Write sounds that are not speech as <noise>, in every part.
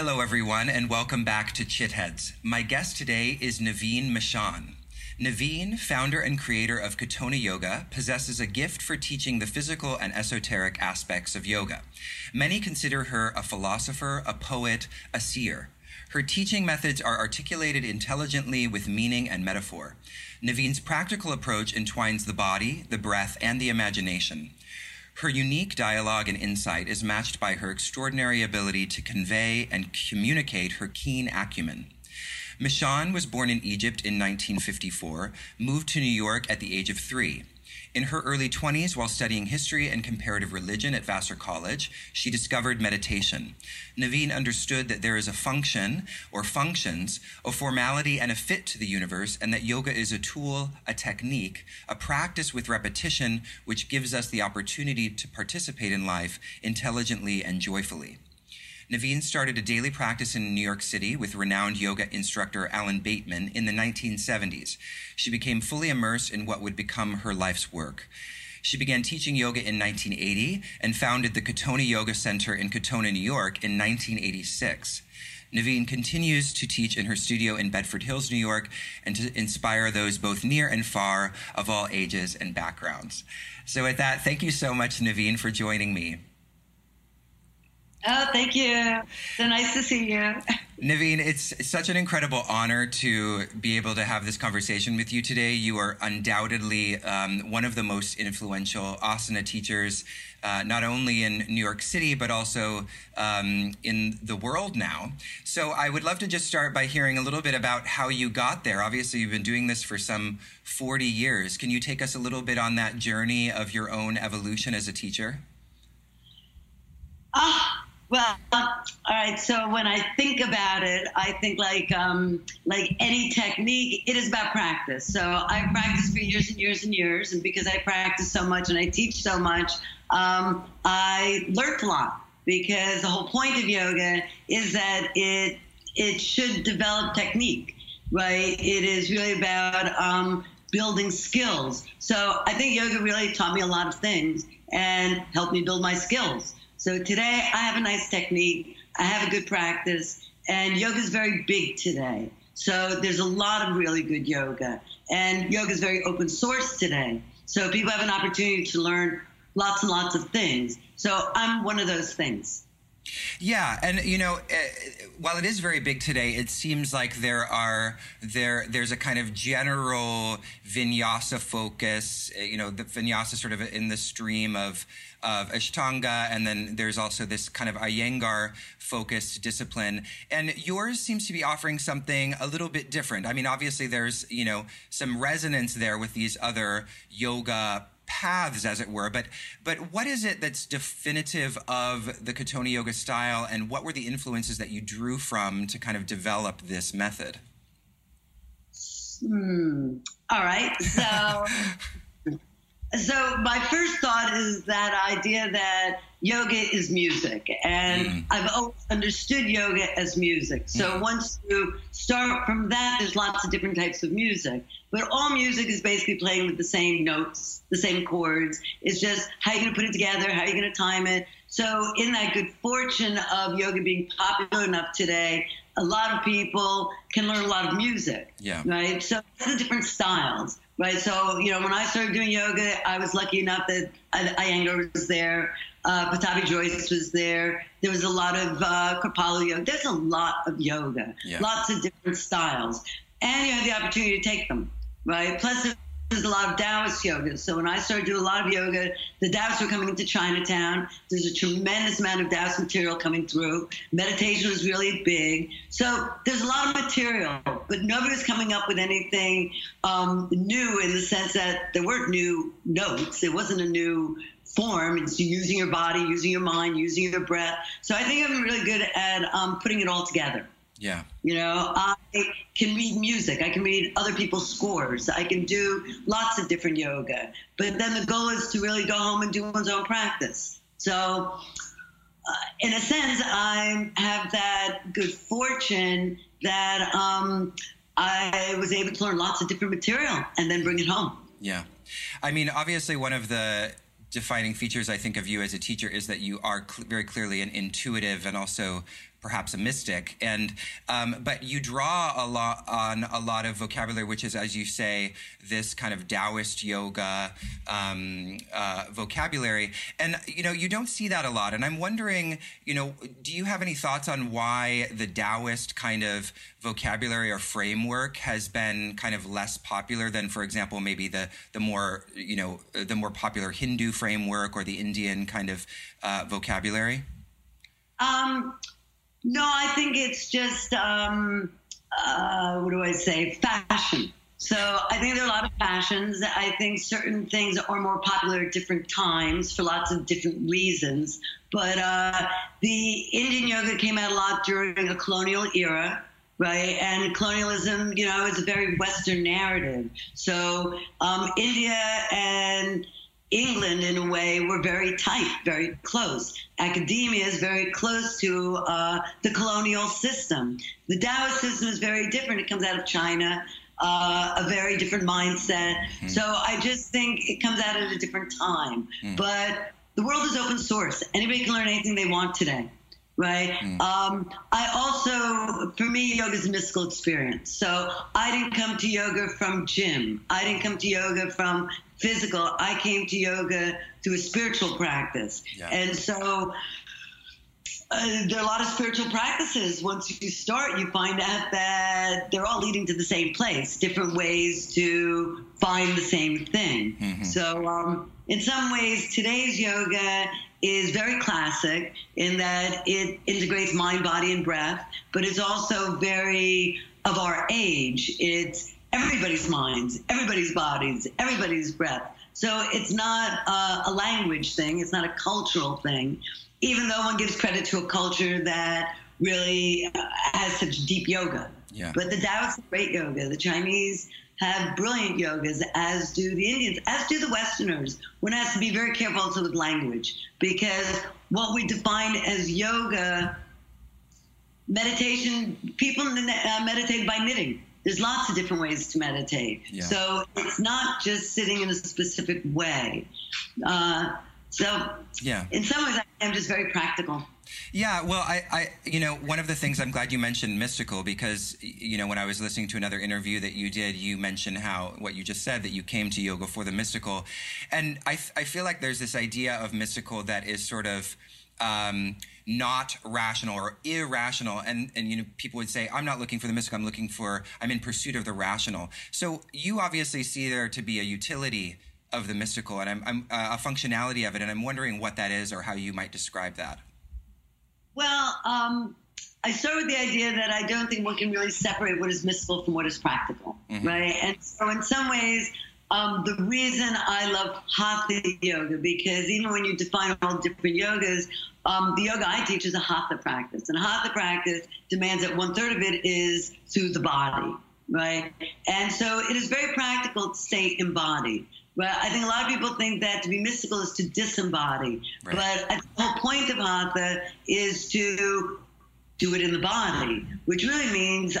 Hello, everyone, and welcome back to Chitheads. My guest today is Nevine Michaan. Nevine, founder and creator of Katonah Yoga, possesses a gift for teaching the physical and esoteric aspects of yoga. Many consider her a philosopher, a poet, a seer. Her teaching methods are articulated intelligently with meaning and metaphor. Nevine's practical approach entwines the body, the breath, and the imagination. Her unique dialogue and insight is matched by her extraordinary ability to convey and communicate her keen acumen. Michaan was born in Egypt in 1954, moved to New York at the age of three. In her early 20s, while studying history and comparative religion at Vassar College, she discovered meditation. Nevine understood that there is a function or functions, a formality and a fit to the universe, and that yoga is a tool, a technique, a practice with repetition, which gives us the opportunity to participate in life intelligently and joyfully. Nevine started a daily practice in New York City with renowned yoga instructor Alan Bateman in the 1970s. She became fully immersed in what would become her life's work. She began teaching yoga in 1980 and founded the Katonah Yoga Center in Katonah, New York in 1986. Nevine continues to teach in her studio in Bedford Hills, New York, and to inspire those both near and far of all ages and backgrounds. So, with that, thank you so much, Nevine, for joining me. Oh, thank you. So nice to see you. Nevine, it's such an incredible honor to be able to have this conversation with you today. You are undoubtedly um, one of the most influential asana teachers, uh, not only in New York City, but also um, in the world now. So I would love to just start by hearing a little bit about how you got there. Obviously, you've been doing this for some 40 years. Can you take us a little bit on that journey of your own evolution as a teacher? Ah. Well, all right. So when I think about it, I think like um, like any technique, it is about practice. So I practiced for years and years and years, and because I practice so much and I teach so much, um, I learned a lot. Because the whole point of yoga is that it it should develop technique, right? It is really about um, building skills. So I think yoga really taught me a lot of things and helped me build my skills. So today I have a nice technique, I have a good practice, and yoga is very big today. So there's a lot of really good yoga, and yoga is very open source today. So people have an opportunity to learn lots and lots of things. So I'm one of those things. Yeah, and you know, uh, while it is very big today, it seems like there are there there's a kind of general vinyasa focus. Uh, you know, the vinyasa sort of in the stream of of Ashtanga, and then there's also this kind of Iyengar focused discipline. And yours seems to be offering something a little bit different. I mean, obviously, there's you know some resonance there with these other yoga paths, as it were. But but what is it that's definitive of the Katonah Yoga style, and what were the influences that you drew from to kind of develop this method? Hmm. All right. So <laughs> So my first thought is that idea that yoga is music, and mm. I've always understood yoga as music. So mm. once you start from that, there's lots of different types of music, but all music is basically playing with the same notes, the same chords. It's just how you're going to put it together, how you're going to time it. So in that good fortune of yoga being popular enough today, a lot of people can learn a lot of music. Yeah. Right. So the different styles right? So, you know, when I started doing yoga, I was lucky enough that Iyengar was there, uh, Pattabhi Jois was there. There was a lot of uh, yoga. There's a lot of yoga, yeah. lots of different styles. And you have the opportunity to take them, right? Plus, there's a lot of Taoist yoga. So when I started doing a lot of yoga, the Taoists were coming into Chinatown. There's a tremendous amount of Taoist material coming through. Meditation was really big. So there's a lot of material, but nobody was coming up with anything um, new in the sense that there weren't new notes. It wasn't a new form. It's using your body, using your mind, using your breath. So I think I'm really good at um, putting it all together. Yeah. You know, I can read music. I can read other people's scores. I can do lots of different yoga. But then the goal is to really go home and do one's own practice. So, uh, in a sense, I have that good fortune that um, I was able to learn lots of different material and then bring it home. Yeah. I mean, obviously, one of the defining features I think of you as a teacher is that you are cl- very clearly an intuitive and also perhaps a mystic. And um, but you draw a lot on a lot of vocabulary, which is, as you say, this kind of Taoist yoga um, uh, vocabulary. And you know, you don't see that a lot. And I'm wondering, you know, do you have any thoughts on why the Taoist kind of vocabulary or framework has been kind of less popular than, for example, maybe the the more you know the more popular Hindu framework or the Indian kind of uh, vocabulary? Um, no, I think it's just um, uh, what do I say? Fashion. So I think there are a lot of fashions. I think certain things are more popular at different times for lots of different reasons. But uh, the Indian yoga came out a lot during a colonial era, right? And colonialism, you know, is a very Western narrative. So um, India and England, in a way, were very tight, very close. Academia is very close to uh, the colonial system. The Taoist system is very different. It comes out of China, uh, a very different mindset. Mm. So I just think it comes out at a different time. Mm. But the world is open source. Anybody can learn anything they want today right? Mm. Um, I also, for me, yoga is a mystical experience. So I didn't come to yoga from gym. I didn't come to yoga from physical. I came to yoga through a spiritual practice. Yeah. And so uh, there are a lot of spiritual practices. Once you start, you find out that they're all leading to the same place, different ways to find the same thing. Mm-hmm. So, um, in some ways, today's yoga is very classic in that it integrates mind, body, and breath, but it's also very of our age. It's everybody's minds, everybody's bodies, everybody's breath. So it's not uh, a language thing, it's not a cultural thing, even though one gives credit to a culture that really uh, has such deep yoga. Yeah. But the Taoists great yoga. The Chinese have brilliant yogas, as do the Indians, as do the Westerners. One has to be very careful also with language because what we define as yoga, meditation, people uh, meditate by knitting there's lots of different ways to meditate. Yeah. So it's not just sitting in a specific way. Uh, so yeah, in some ways, I'm just very practical. Yeah, well, I, I, you know, one of the things I'm glad you mentioned mystical because, you know, when I was listening to another interview that you did, you mentioned how what you just said that you came to yoga for the mystical, and I, I feel like there's this idea of mystical that is sort of um, not rational or irrational. And, and, you know, people would say, I'm not looking for the mystical, I'm looking for, I'm in pursuit of the rational. So you obviously see there to be a utility of the mystical and I'm, I'm uh, a functionality of it. And I'm wondering what that is or how you might describe that. Well, um, I start with the idea that I don't think one can really separate what is mystical from what is practical, mm-hmm. right? And so, in some ways, um, the reason I love hatha yoga because even when you define all different yogas, um, the yoga I teach is a hatha practice, and hatha practice demands that one third of it is through the body, right? And so it is very practical to stay embodied. But I think a lot of people think that to be mystical is to disembody. Right. But the whole point of hatha is to do it in the body, which really means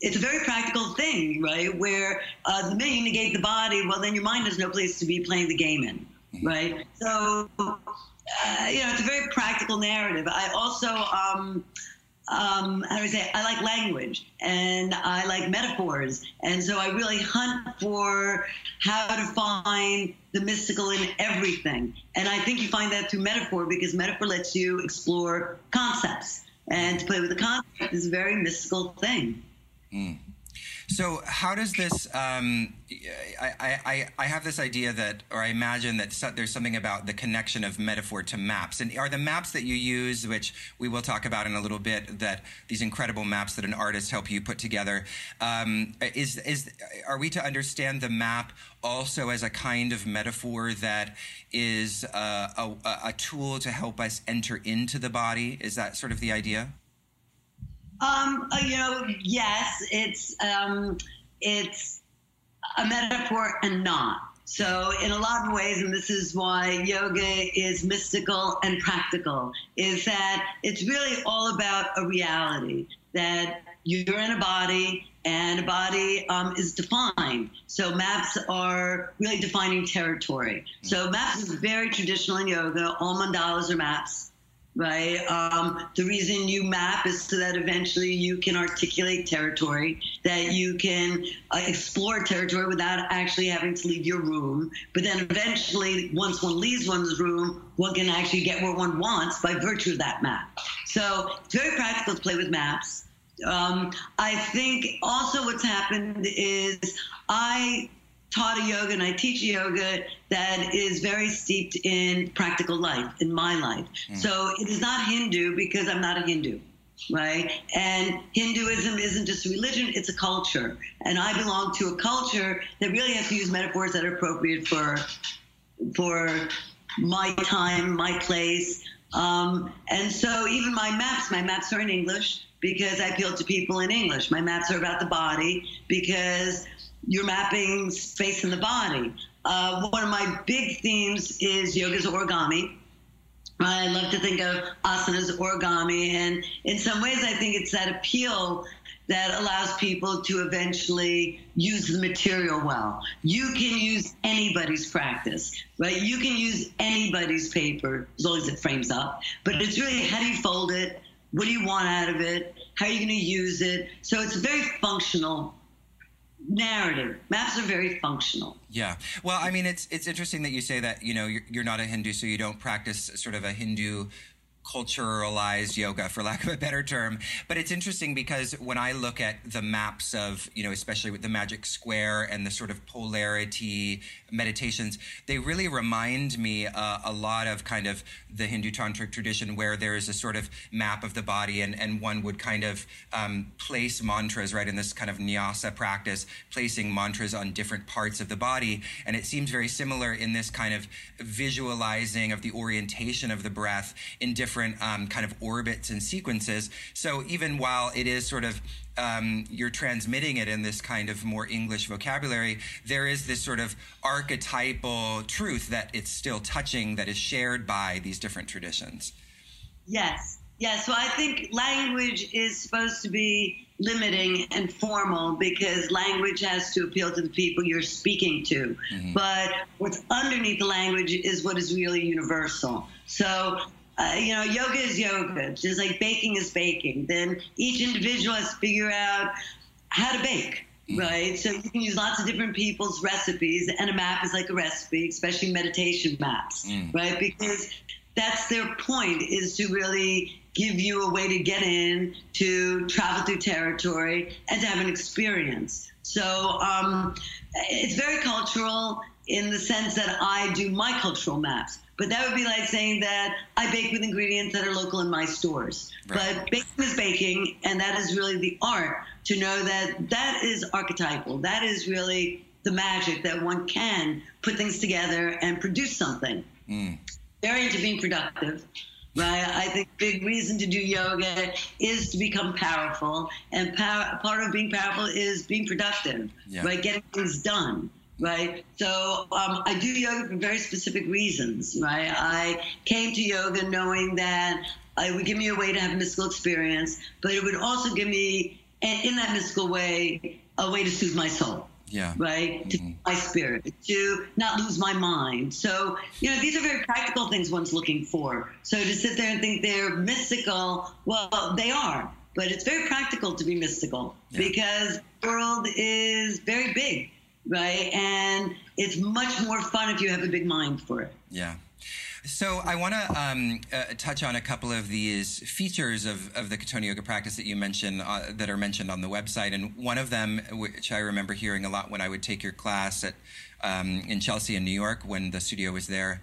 it's a very practical thing, right? Where uh, the minute you negate the body, well, then your mind has no place to be playing the game in, mm-hmm. right? So, uh, you know, it's a very practical narrative. I also, um, um, how do I say, I like language and I like metaphors. And so I really hunt for how to find the mystical in everything. And I think you find that through metaphor because metaphor lets you explore concepts. And to play with the concept is a very mystical thing. Mm. So how does this? Um, I, I I have this idea that, or I imagine that so, there's something about the connection of metaphor to maps, and are the maps that you use, which we will talk about in a little bit, that these incredible maps that an artist help you put together, um, is is are we to understand the map also as a kind of metaphor that is uh, a, a tool to help us enter into the body? Is that sort of the idea? Um, uh, you know, yes, it's um, it's a metaphor and not. So, in a lot of ways, and this is why yoga is mystical and practical, is that it's really all about a reality that you're in a body and a body um, is defined. So, maps are really defining territory. So, maps is very traditional in yoga. All mandalas are maps right? Um, the reason you map is so that eventually you can articulate territory, that you can uh, explore territory without actually having to leave your room. But then eventually, once one leaves one's room, one can actually get where one wants by virtue of that map. So it's very practical to play with maps. Um, I think also what's happened is I taught a yoga and I teach yoga that is very steeped in practical life, in my life. Mm. So it is not Hindu because I'm not a Hindu, right? And Hinduism isn't just a religion, it's a culture. And I belong to a culture that really has to use metaphors that are appropriate for, for my time, my place. Um, and so even my maps, my maps are in English because I appeal to people in English. My maps are about the body because you're mapping space in the body. Uh, one of my big themes is yoga's origami. I love to think of asanas origami, and in some ways, I think it's that appeal that allows people to eventually use the material well. You can use anybody's practice, right? You can use anybody's paper as long as it frames up. But it's really how do you fold it? What do you want out of it? How are you going to use it? So it's very functional narrative. Maps are very functional. Yeah. Well, I mean, it's it's interesting that you say that. You know, you're, you're not a Hindu, so you don't practice sort of a Hindu culturalized yoga for lack of a better term. But it's interesting because when i look at the maps of you know especially with the magic square and the sort of polarity meditations they really remind me uh, a lot of kind of the hindu tantric tradition where there is a sort of map of the body and, and one would kind of um, place mantras right in this kind of nyasa practice placing mantras on different parts of the body. And it seems very similar in this kind of visualizing of the orientation of the breath in different different um, kind of orbits and sequences. So even while it is sort of um, you're transmitting it in this kind of more English vocabulary, there is this sort of archetypal truth that it's still touching that is shared by these different traditions. Yes, yes. So I think language is supposed to be limiting and formal because language has to appeal to the people you're speaking to. Mm-hmm. But what's underneath the language is what is really universal. So uh, you know, yoga is yoga, just like baking is baking. Then each individual has to figure out how to bake, mm. right? So you can use lots of different people's recipes, and a map is like a recipe, especially meditation maps, mm. right? Because that's their point is to really give you a way to get in, to travel through territory, and to have an experience. So um, it's very cultural in the sense that I do my cultural maps. But that would be like saying that I bake with ingredients that are local in my stores. Right. But baking is baking, and that is really the art to know that that is archetypal. That is really the magic that one can put things together and produce something. Mm. Very into being productive. Right, I think big reason to do yoga is to become powerful, and power, part of being powerful is being productive, yeah. right? Getting things done right? So um, I do yoga for very specific reasons, right? I came to yoga knowing that it would give me a way to have a mystical experience, but it would also give me, in that mystical way, a way to soothe my soul. Yeah. Right? Mm-hmm. To my spirit, to not lose my mind. So, you know, these are very practical things one's looking for. So to sit there and think they're mystical, well, they are. But it's very practical to be mystical yeah. because the world is very big right? And it's much more fun if you have a big mind for it. Yeah. So I want to um, uh, touch on a couple of these features of, of the Katonah Yoga practice that you mentioned uh, that are mentioned on the website, and one of them, which I remember hearing a lot when I would take your class at um, in Chelsea in New York when the studio was there.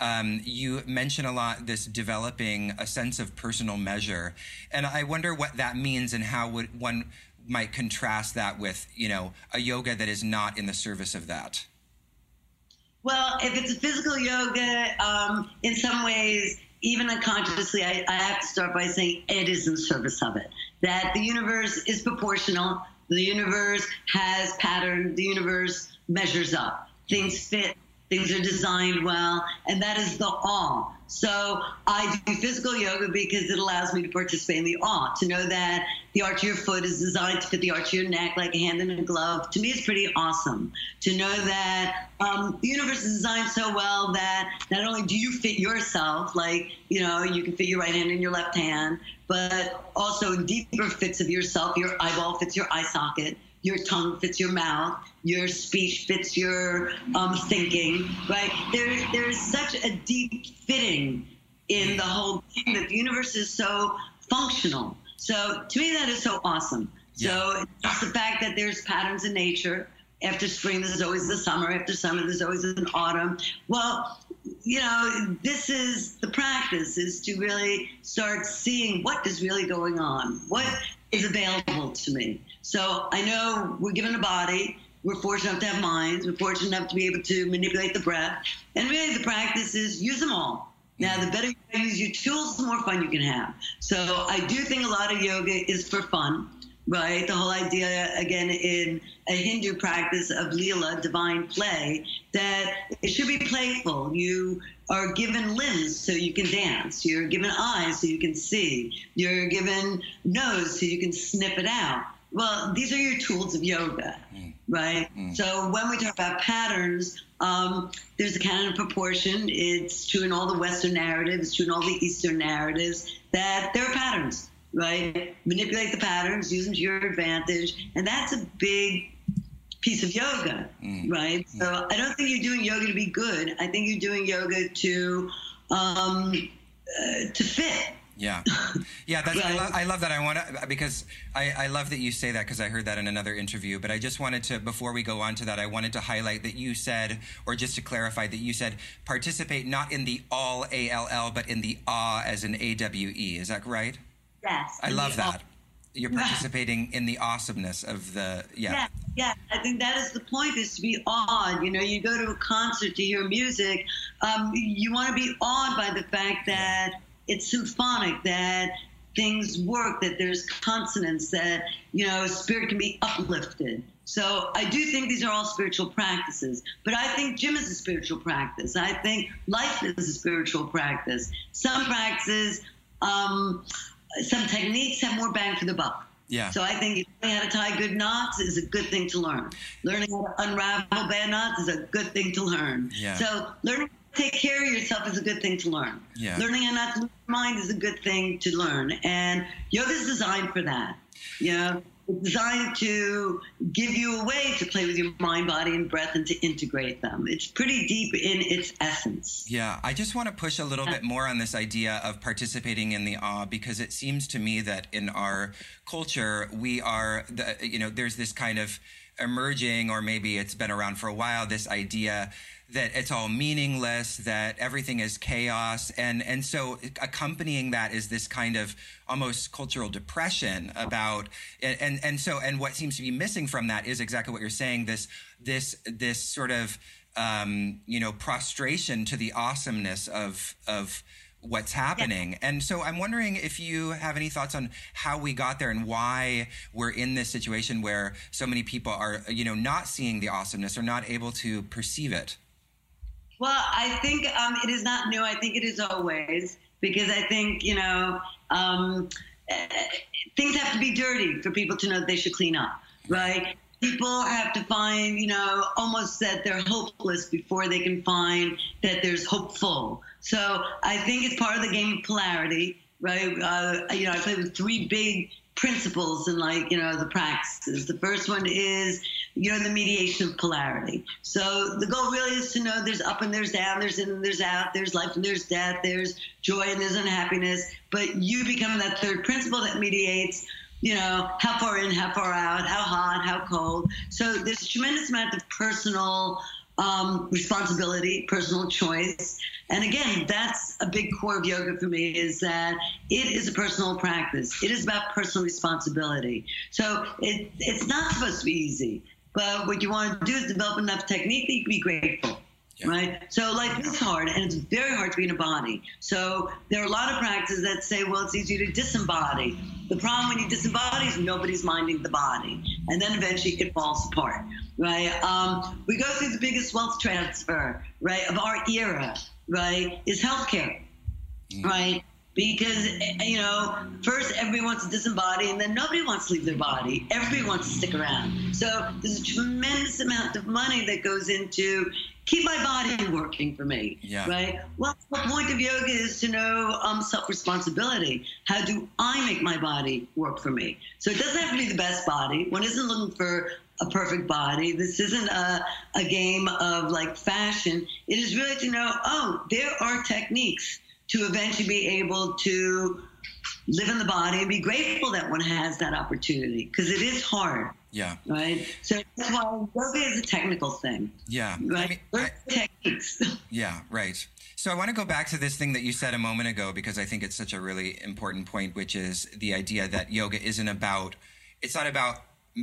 Um, you mention a lot this developing a sense of personal measure, and I wonder what that means and how would one might contrast that with, you know, a yoga that is not in the service of that? Well, if it's a physical yoga, um, in some ways, even unconsciously, I, I have to start by saying it is in service of it. That the universe is proportional, the universe has pattern, the universe measures up. Things fit things are designed well, and that is the awe. So I do physical yoga because it allows me to participate in the awe, to know that the arch of your foot is designed to fit the arch of your neck like a hand in a glove. To me, it's pretty awesome to know that um, the universe is designed so well that not only do you fit yourself, like, you know, you can fit your right hand in your left hand, but also deeper fits of yourself. Your eyeball fits your eye socket your tongue fits your mouth, your speech fits your um, thinking, right? There, there's such a deep fitting in the whole thing that the universe is so functional. So to me, that is so awesome. Yeah. So it's the fact that there's patterns in nature. After spring, there's always the summer. After summer, there's always an autumn. Well, you know, this is the practice is to really start seeing what is really going on. What is available to me. So I know we're given a body. We're fortunate enough to have minds. We're fortunate enough to be able to manipulate the breath. And really, the practice is use them all. Now, the better you use your tools, the more fun you can have. So I do think a lot of yoga is for fun, right? The whole idea, again, in a Hindu practice of Leela, divine play, that it should be playful. You are given limbs so you can dance. You're given eyes so you can see. You're given nose so you can sniff it out. Well, these are your tools of yoga, mm. Right? Mm. So when we talk about patterns, um, there's a canon of proportion. It's true in all the Western narratives, it's true in all the Eastern narratives that there are patterns, right? Manipulate the patterns, use them to your advantage, and that's a big piece of yoga, mm. right? Mm. So I don't think you're doing yoga to be good. I think you're doing yoga to um, uh, to fit. Yeah, yeah. That's, I, lo- I, love that. I want to because I, I love that you say that because I heard that in another interview. But I just wanted to before we go on to that, I wanted to highlight that you said, or just to clarify that you said participate not in the all A L L, but in the awe as an A W E. Is that right? Yes. I love that. You're participating in the awesomeness of the yeah. yeah yeah i think that is the point is to be awed you know you go to a concert to hear music um, you want to be awed by the fact that it's symphonic that things work that there's consonance that you know spirit can be uplifted so I do think these are all spiritual practices, but I think gym is a spiritual practice. I think life is a spiritual practice. Some practices um, some techniques have more bang for the buck. Yeah. So I think learning how to tie good knots is a good thing to learn. Learning how to unravel bad knots is a good thing to learn. Yeah. So learning take care of yourself is a good thing to learn. Yeah. Learning how not to lose your mind is a good thing to learn. And yoga is designed for that. You know, designed to give you a way to play with your mind, body, and breath and to integrate them. It's pretty deep in its essence. Yeah, I just want to push a little bit more on this idea of participating in the awe because it seems to me that in our culture, we are, the, you know, there's this kind of emerging, or maybe it's been around for a while, this idea that it's all meaningless, that everything is chaos. And, and so accompanying that is this kind of almost cultural depression about, and, and, and so, and what seems to be missing from that is exactly what you're saying, this, this, this sort of, um, you know, prostration to the awesomeness of, of, what's happening. Yeah. And so I'm wondering if you have any thoughts on how we got there and why we're in this situation where so many people are, you know, not seeing the awesomeness or not able to perceive it. Well, I think um, it is not new. I think it is always because I think you know um, things have to be dirty for people to know that they should clean up, right? People have to find, you know, almost that they're hopeless before they can find that there's hopeful. So I think it's part of the game of polarity, right? Uh, you know, I play with three big principles and like you know the practices the first one is you know the mediation of polarity so the goal really is to know there's up and there's down there's in and there's out there's life and there's death there's joy and there's unhappiness but you become that third principle that mediates you know how far in how far out how hot how cold so there's a tremendous amount of personal um, responsibility, personal choice. And again, that's a big core of yoga for me is that it is a personal practice. It is about personal responsibility. So it, it's not supposed to be easy, but what you want to do is develop enough technique that you can be grateful. yeah. right? So life is hard, and it's very hard to be in a body. So there are a lot of practices that say, well, it's easy to disembody. The problem when you disembody is nobody's minding the body, and then eventually it falls apart, right? Um, we go through the biggest wealth transfer, right, of our era, right, is healthcare, mm. right? Because you know first everybody wants to disembody and then nobody wants to leave their body everybody wants to stick around so there's a tremendous amount of money that goes into keep my body working for me yeah. right well the point of yoga is to know um, self-responsibility how do i make my body work for me so it doesn't have to be the best body one isn't looking for a perfect body. This isn't a, a game of like fashion. It is really to know, oh, there are techniques to eventually be able to live in the body and be grateful that one has that opportunity because it is hard. Yeah. Right. So that's why yoga is a technical thing. Yeah. Right. I mean, I, techniques. <laughs> Yeah. Right. So I want to go back to this thing that you said a moment ago because I think it's such a really important point, which is the idea that yoga isn't about. It's not about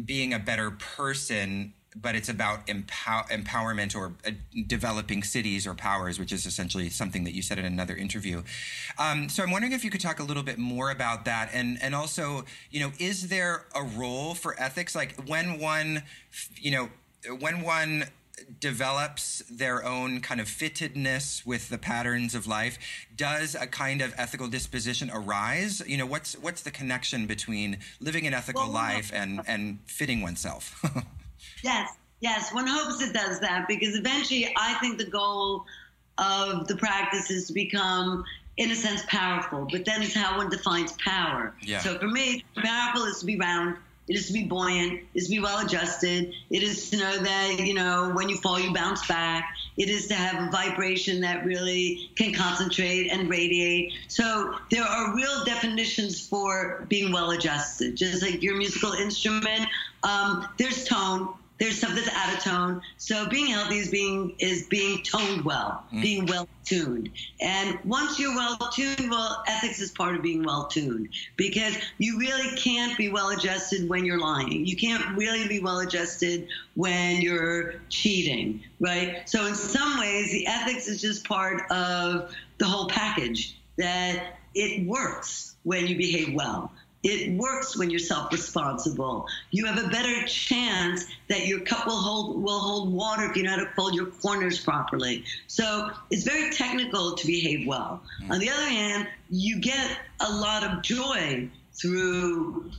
being a better person but it's about empower, empowerment or uh, developing siddhis or powers, which is essentially something that you said in another interview. Um, so I'm wondering if you could talk a little bit more about that, and and also, you know, is there a role for ethics? Like when one, you know, when one develops their own kind of fittedness with the patterns of life does a kind of ethical disposition arise you know what's what's the connection between living an ethical well, life and and fitting oneself <laughs> Yes, yes. One hopes it does that because eventually I think the goal of the practice is to become, in a sense, powerful. But then it's how one defines power. Yeah. So for me, powerful is to be round. It is to be buoyant. It is to be well adjusted. It is to know that, you know, when you fall, you bounce back. It is to have a vibration that really can concentrate and radiate. So there are real definitions for being well adjusted. Just like your musical instrument, um, there's tone, there's stuff that's out of tone. So being healthy is being is being toned well, mm. being well tuned. And once you're well tuned, well, ethics is part of being well tuned because you really can't be well adjusted when you're lying. You can't really be well adjusted when you're cheating, right? So in some ways, the ethics is just part of the whole package that it works when you behave well. It works when you're self-responsible. You have a better chance that your cup will hold will hold water if you know how to fold your corners properly. So it's very technical to behave well. Mm. On the other hand, you get a lot of joy through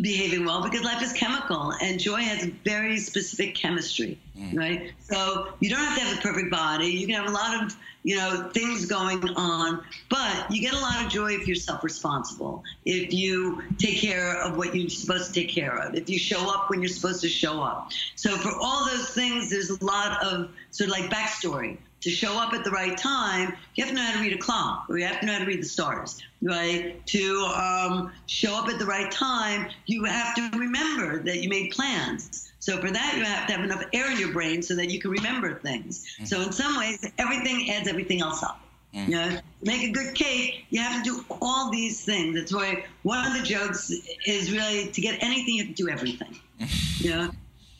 behaving well because life is chemical and joy has very specific chemistry, mm. right? So you don't have to have a perfect body. You can have a lot of you know, things going on. But you get a lot of joy if you're self responsible, if you take care of what you're supposed to take care of, if you show up when you're supposed to show up. So, for all those things, there's a lot of sort of like backstory. To show up at the right time, you have to know how to read a clock, or you have to know how to read the stars, right? To um, show up at the right time, you have to remember that you made plans so for that, you have to have enough air in your brain so that you can remember things. Mm-hmm. So in some ways, everything adds everything else up. Mm-hmm. You know, to make a good cake, you have to do all these things. That's why one of the jokes is really to get anything, you have to do everything. <laughs> you know,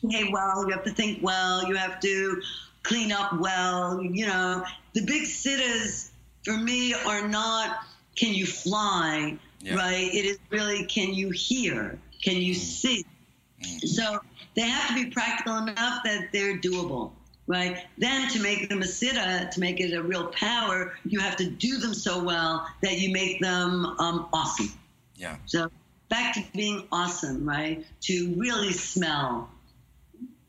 behave well, you have to think well, you have to clean up well. You know, the big siddhis for me are not can you fly, yeah. right? It is really can you hear, can you mm-hmm. see. Mm-hmm. So they have to be practical enough that they're doable right? Then to make them a siddha, to make it a real power, you have to do them so well that you make them um, awesome. Yeah. So back to being awesome, right? To really smell,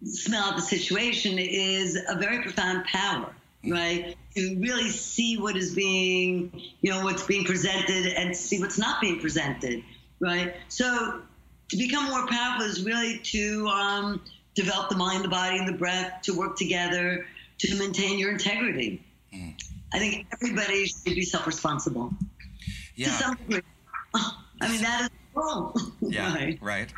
smell the situation is a very profound power, mm. right? To really see what is being, you know, what's being presented and see what's not being presented, right? So to become more powerful is really to um, develop the mind, the body, and the breath to work together to maintain your integrity. Mm. I think everybody should be self-responsible yeah. to some degree. <laughs> I mean, that is Oh, <laughs> yeah, right. right.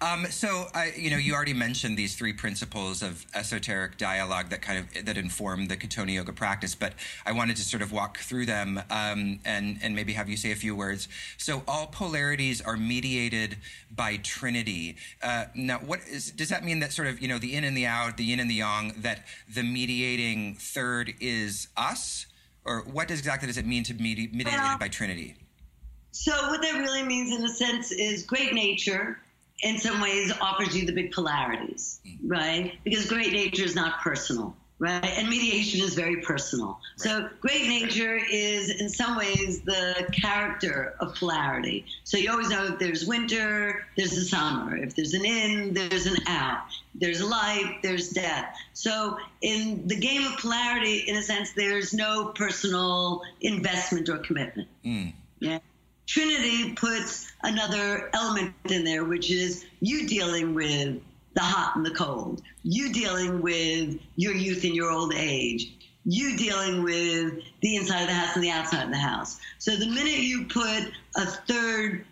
Um, so, I, you know, you already mentioned these three principles of esoteric dialogue that kind of that inform the Katonah Yoga practice, but I wanted to sort of walk through them um, and and maybe have you say a few words. So, all polarities are mediated by Trinity. Uh, now, what is does that mean that sort of you know the in and the out, the yin and the yang, that the mediating third is us, or what exactly does it mean to be mediated well, by Trinity? So what that really means, in a sense, is great nature. In some ways, offers you the big polarities, right? Because great nature is not personal, right? And mediation is very personal. Right. So great nature is, in some ways, the character of polarity. So you always know if there's winter, there's the summer. If there's an in, there's an out. There's life, there's death. So in the game of polarity, in a sense, there's no personal investment or commitment. Mm. Yeah. Trinity puts another element in there, which is you dealing with the hot and the cold, you dealing with your youth and your old age, you dealing with the inside of the house and the outside of the house. So the minute you put a third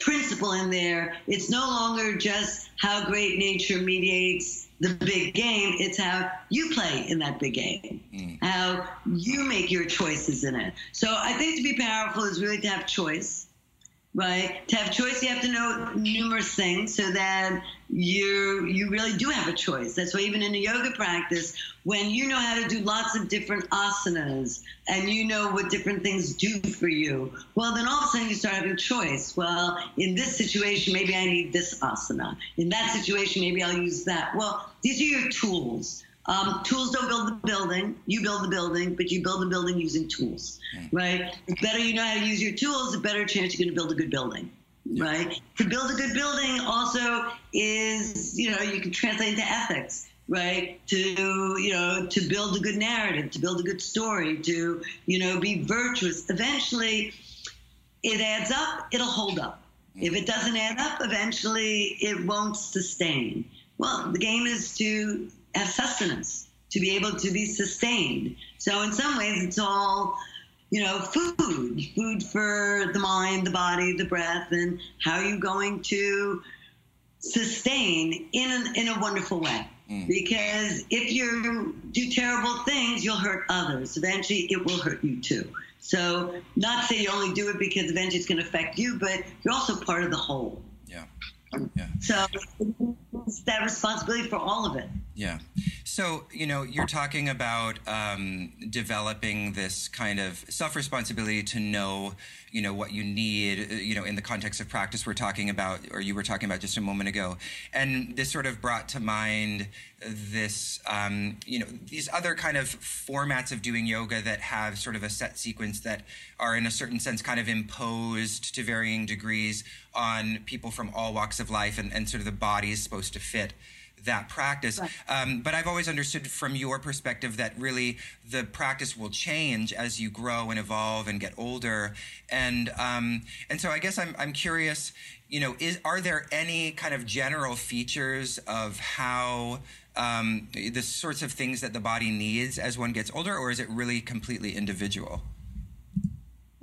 principle in there, it's no longer just how great nature mediates the big game. It's how you play in that big game, mm. how you make your choices in it. So I think to be powerful is really to have choice, right? To have choice, you have to know numerous things so that you you really do have a choice. That's why even in a yoga practice, when you know how to do lots of different asanas and you know what different things do for you, well, then all of a sudden you start having choice. Well, in this situation, maybe I need this asana. In that situation, maybe I'll use that. Well, these are your tools. Um, tools don't build the building. You build the building, but you build the building using tools, right? The better you know how to use your tools, the better chance you're going to build a good building right? To build a good building also is, you know, you can translate into ethics, right? To, you know, to build a good narrative, to build a good story, to, you know, be virtuous. Eventually, it adds up, it'll hold up. If it doesn't add up, eventually it won't sustain. Well, the game is to have sustenance, to be able to be sustained. So, in some ways, it's all you know, food, food for the mind, the body, the breath, and how are you going to sustain in a, in a wonderful way. Mm. Because if you do terrible things, you'll hurt others. Eventually, it will hurt you too. So, not say you only do it because eventually it's going to affect you, but you're also part of the whole. Yeah. Yeah. So, that responsibility for all of it. Yeah. So, you know, you're talking about um, developing this kind of self responsibility to know, you know, what you need, uh, you know, in the context of practice we're talking about, or you were talking about just a moment ago. And this sort of brought to mind this, um, you know, these other kind of formats of doing yoga that have sort of a set sequence that are, in a certain sense, kind of imposed to varying degrees on people from all walks of life, and, and sort of the body is supposed to fit that practice. Right. Um, but I've always understood from your perspective that really the practice will change as you grow and evolve and get older. And um, and so I guess I'm I'm curious. You know, is are there any kind of general features of how um, the sorts of things that the body needs as one gets older, or is it really completely individual?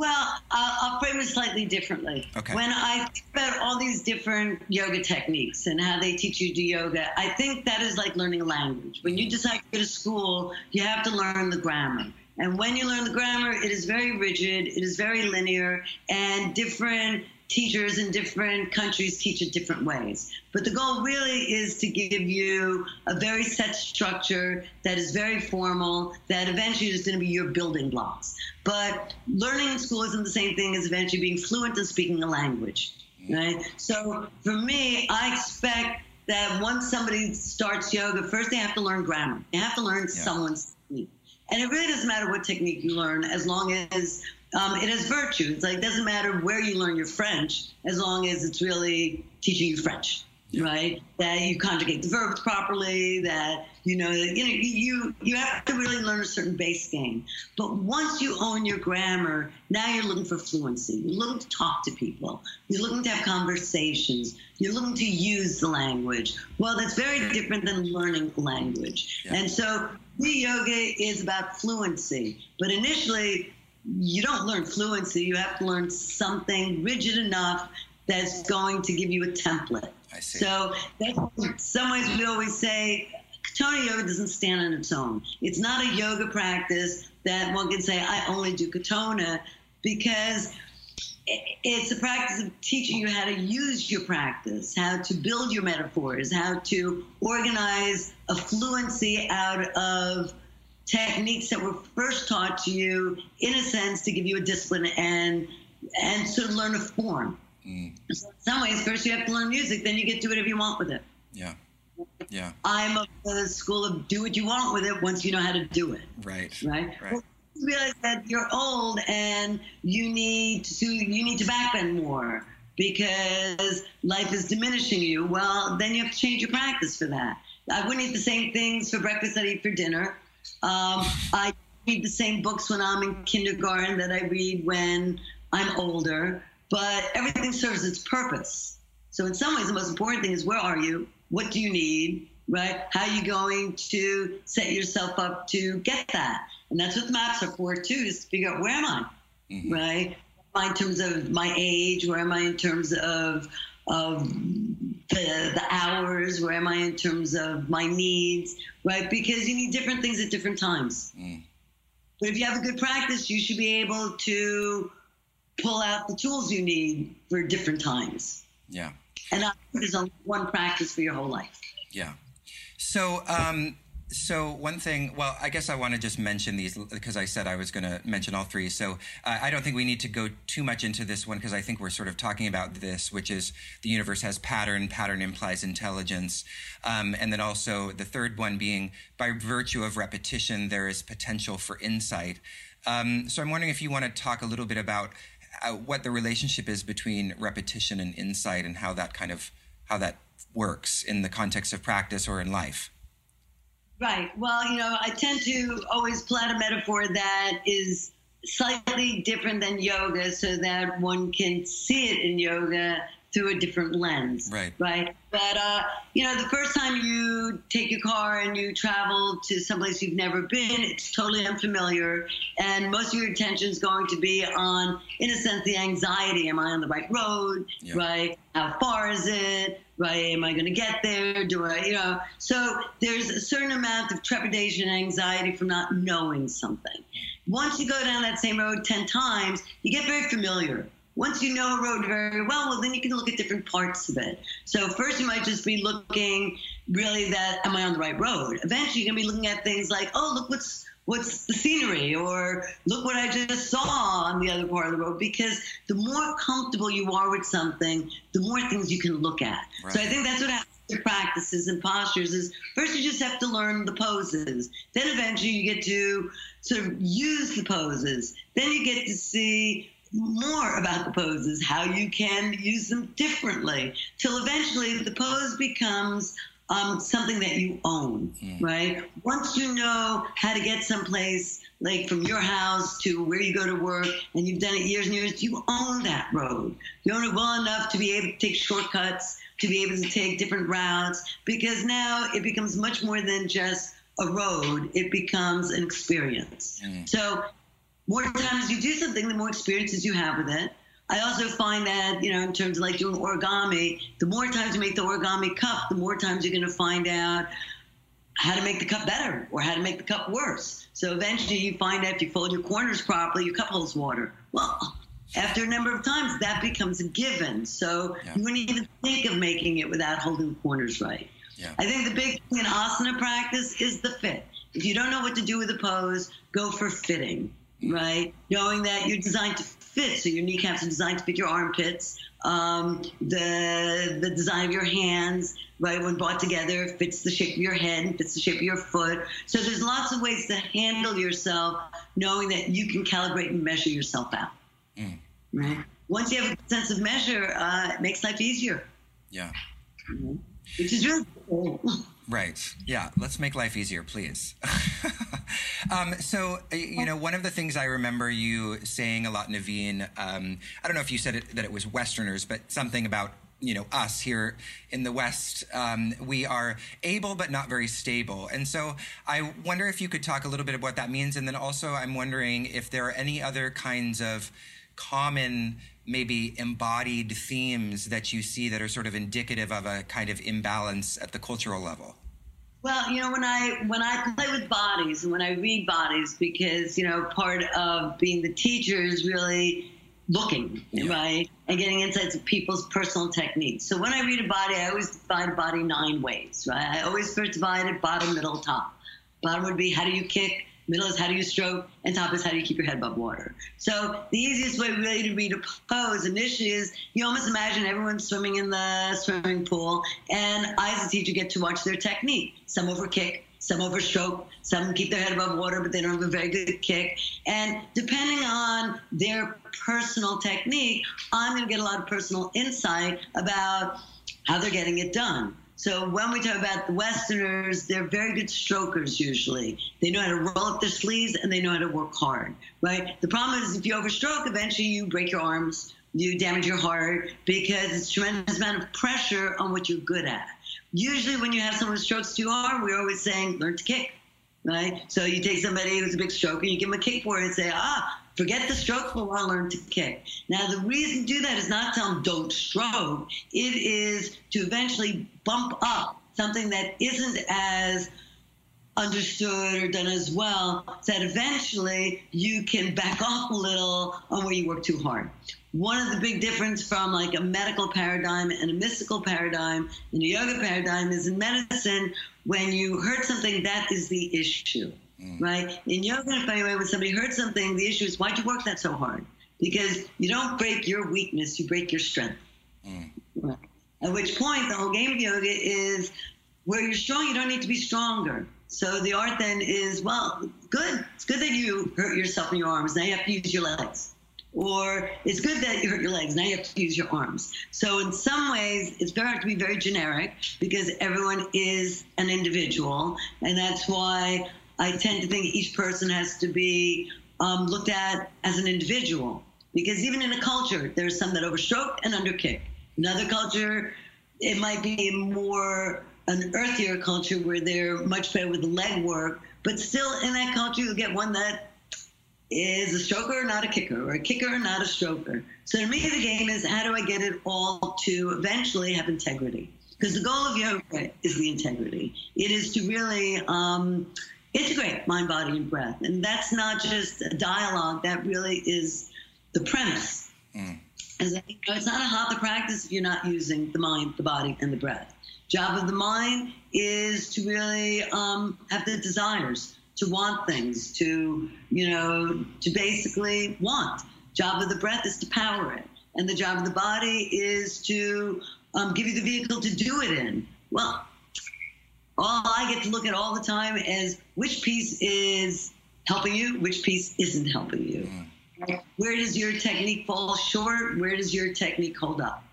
Well, I'll, I'll, frame it slightly differently. Okay. When I think about all these different yoga techniques and how they teach you to do yoga, I think that is like learning a language. When you mm-hmm. decide to go to school, you have to learn the grammar. And when you learn the grammar, it is very rigid, it is very linear, and different teachers in different countries teach it different ways. But the goal really is to give you a very set structure that is very formal, that eventually is going to be your building blocks. But learning in school isn't the same thing as eventually being fluent in speaking a language, right? So for me, I expect that once somebody starts yoga, first they have to learn grammar. They have to learn yeah. someone's technique. And it really doesn't matter what technique you learn as long as um, it has virtue. It's like it doesn't matter where you learn your French as long as it's really teaching you French, right? That you conjugate the verbs properly. That you know, you know, you you have to really learn a certain base game. But once you own your grammar, now you're looking for fluency. You're looking to talk to people. You're looking to have conversations. You're looking to use the language. Well, that's very different than learning language. Yeah. And so, the yoga is about fluency. But initially, you don't learn fluency. You have to learn something rigid enough that's going to give you a template. I see. So that's in some ways we always say Katonah yoga doesn't stand on its own. It's not a yoga practice that one can say I only do Katonah because it's a practice of teaching you how to use your practice, how to build your metaphors, how to organize a fluency out of techniques that were first taught to you, in a sense, to give you a discipline and and sort of learn a form. Mm. So in some ways, first you have to learn music, then you get to do whatever you want with it. Yeah. Yeah. I'm of the school of do what you want with it once you know how to do it. Right. Right. right. Well, realize that you're old and you need to you need to backbend more because life is diminishing you. Well, then you have to change your practice for that. I wouldn't eat the same things for breakfast I eat for dinner. Um, I read the same books when I'm in kindergarten that I read when I'm older, but everything serves its purpose. So in some ways, the most important thing is where are you? What do you need? Right? How are you going to set yourself up to get that? And that's what the maps are for too, is to figure out where am I? Mm-hmm. Right? Am I in terms of my age? Where am I in terms of of the, the hours? Where am I in terms of my needs? Right? Because you need different things at different times. Mm. But if you have a good practice, you should be able to pull out the tools you need for different times. Yeah. And there's only one practice for your whole life. Yeah. So, um, so one thing, well, I guess I want to just mention these because I said I was going to mention all three. So uh, I don't think we need to go too much into this one because I think we're sort of talking about this, which is the universe has pattern, pattern implies intelligence, um, and then also the third one being by virtue of repetition there is potential for insight. Um, so I'm wondering if you want to talk a little bit about uh, what the relationship is between repetition and insight and how that kind of how that works in the context of practice or in life. Right. Well, you know, I tend to always plot a metaphor that is slightly different than yoga so that one can see it in yoga through a different lens. Right. Right. But, uh, you know, the first time you take your car and you travel to someplace you've never been, it's totally unfamiliar. And most of your attention is going to be on, in a sense, the anxiety. Am I on the right road? Right. How far is it? Right. Am I going to get there? Do I, you know? So there's a certain amount of trepidation and anxiety from not knowing something. Once you go down that same road 10 times, you get very familiar once you know a road very well, well, then you can look at different parts of it. So first you might just be looking really that, am I on the right road? Eventually you're gonna be looking at things like, oh, look what's what's the scenery or look what I just saw on the other part of the road because the more comfortable you are with something, the more things you can look at. Right. So I think that's what happens to practices and postures is first you just have to learn the poses. Then eventually you get to sort of use the poses. Then you get to see more about the poses, how you can use them differently, till eventually the pose becomes um, something that you own, right? Once you know how to get someplace, like from your house to where you go to work, and you've done it years and years, you own that road. You own it well enough to be able to take shortcuts, to be able to take different routes, because now it becomes much more than just a road, it becomes an experience. Mm. So more times you do something, the more experiences you have with it. I also find that, you know, in terms of like doing origami, the more times you make the origami cup, the more times you're going to find out how to make the cup better or how to make the cup worse. So eventually you find out if you fold your corners properly, your cup holds water. Well, after a number of times, that becomes a given. So yeah. you wouldn't even think of making it without holding the corners right. Yeah. I think the big thing in asana practice is the fit. If you don't know what to do with a pose, go for fitting mm. right? Knowing that you're designed to fit, so your kneecaps are designed to fit your armpits. Um, the the design of your hands, right, when brought together, fits the shape of your head fits the shape of your foot. So there's lots of ways to handle yourself, knowing that you can calibrate and measure yourself out. Mm. Right. Once you have a sense of measure, uh, it makes life easier. Yeah. Mm-hmm. Which is really cool. <laughs> Right. Yeah. Let's make life easier, please. <laughs> um, so, you know, one of the things I remember you saying a lot, Nevine, um, I don't know if you said it, that it was Westerners, but something about you know us here in the west um, we are able but not very stable and so i wonder if you could talk a little bit about what that means and then also i'm wondering if there are any other kinds of common maybe embodied themes that you see that are sort of indicative of a kind of imbalance at the cultural level? Well, you know, when I when I play with bodies and when I read bodies, because you know, part of being the teacher is really looking yeah. right and getting insights of people's personal techniques. So when I read a body, I always divide a body nine ways. Right? I always first divide it bottom, middle, top. Bottom would be how do you kick Middle is how do you stroke, and top is how do you keep your head above water. So the easiest way really to read a pose initially is you almost imagine everyone swimming in the swimming pool, and I as a teacher get to watch their technique. Some over kick, some overstroke, some keep their head above water, but they don't have a very good kick. And depending on their personal technique, I'm going to get a lot of personal insight about how they're getting it done. So when we talk about the Westerners, they're very good strokers usually. They know how to roll up their sleeves and they know how to work hard, right? The problem is if you overstroke, eventually you break your arms, you damage your heart because it's a tremendous amount of pressure on what you're good at. Usually when you have someone who strokes too hard, we're always saying, learn to kick, right? So you take somebody who's a big stroker, you give them a kick for it and say, ah, Forget the stroke, but want to learn to kick. Now, the reason to do that is not tell them don't stroke. It is to eventually bump up something that isn't as understood or done as well, so that eventually you can back off a little on where you work too hard. One of the big difference from like a medical paradigm and a mystical paradigm and a yoga paradigm is in medicine, when you hurt something, that is the issue. Mm. Right? In yoga, if I when somebody heard something, the issue is why'd you work that so hard? Because you don't break your weakness, you break your strength. Mm. Right. At which point, the whole game of yoga is where you're strong, you don't need to be stronger. So the art then is, well, good. It's good that you hurt yourself in your arms. Now you have to use your legs. Or it's good that you hurt your legs. Now you have to use your arms. So in some ways, it's very hard to be very generic because everyone is an individual. And that's why I tend to think each person has to be um, looked at as an individual. Because even in a culture, there's some that overstroke and underkick. Another culture, it might be more an earthier culture where they're much better with leg work, but still in that culture, you'll get one that is a stroker, not a kicker, or a kicker, not a stroker. So to me, the game is how do I get it all to eventually have integrity? Because the goal of yoga is the integrity. It is to really um, integrate mind, body, and breath. And that's not just a dialogue, that really is the premise. Mm. As you know, it's not a hatha practice if you're not using the mind, the body, and the breath. Job of the mind is to really um, have the desires, to want things, to, you know, to basically want. Job of the breath is to power it. And the job of the body is to um, give you the vehicle to do it in. Well, all I get to look at all the time is which piece is helping you, which piece isn't helping you. Mm. Where does your technique fall short? Where does your technique hold up?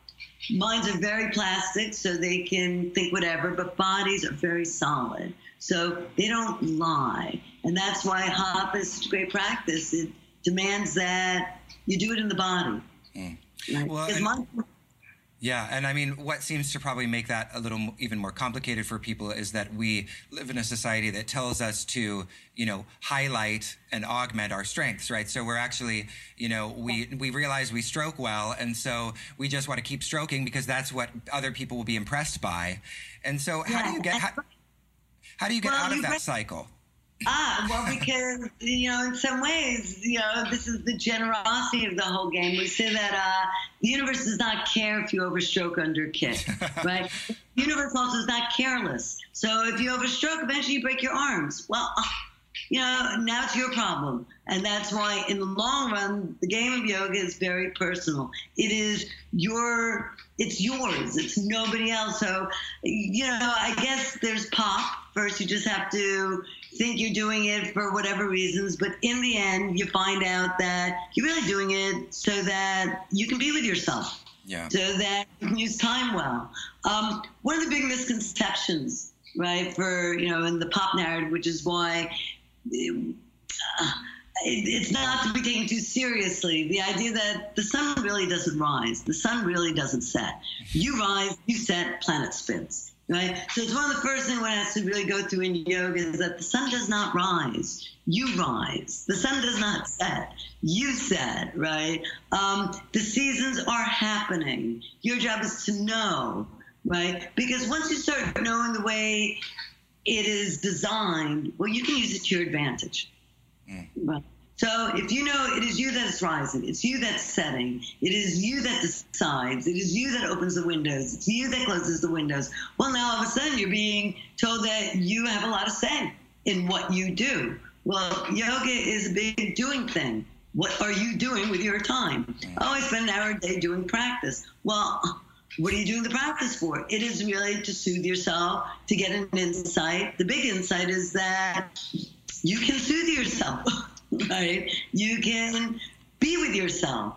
Minds are very plastic, so they can think whatever, but bodies are very solid. So they don't lie. And that's why hop is such great practice. It demands that you do it in the body. Mm. Well, yeah, and I mean, what seems to probably make that a little even more complicated for people is that we live in a society that tells us to, you know, highlight and augment our strengths, right? So we're actually, you know, we we realize we stroke well, and so we just want to keep stroking because that's what other people will be impressed by. And so, how do you get how, how do you get well, out of that cycle? Ah, well, because you know, in some ways, you know, this is the generosity of the whole game. We say that uh, the universe does not care if you overstroke under kick, <laughs> right? the universe also is not careless. So if you overstroke, eventually you break your arms. Well, uh, you know, now it's your problem, and that's why, in the long run, the game of yoga is very personal. It is your, it's yours. It's nobody else. So, you know, I guess there's pop. First, you just have to think you're doing it for whatever reasons, but in the end, you find out that you're really doing it so that you can be with yourself. Yeah. So that you can use time well. Um, one of the big misconceptions, right, for, you know, in the pop narrative, which is why uh, it's not to be taken too seriously. The idea that the sun really doesn't rise, the sun really doesn't set. You rise, you set, planet spins. Right? So it's one of the first things one has to really go through in yoga is that the sun does not rise, you rise. The sun does not set, you set, right? Um, the seasons are happening. Your job is to know, right? Because once you start knowing the way it is designed, well, you can use it to your advantage. Mm. Right? So if you know it is you that is rising, it's you that's setting, it is you that decides, it is you that opens the windows, it's you that closes the windows. Well, now all of a sudden you're being told that you have a lot of say in what you do. Well, yoga is a big doing thing. What are you doing with your time? Oh, I spend an hour a day doing practice. Well, what are you doing the practice for? It is really to soothe yourself, to get an insight. The big insight is that you can soothe yourself. <laughs> <laughs> right? You can be with yourself.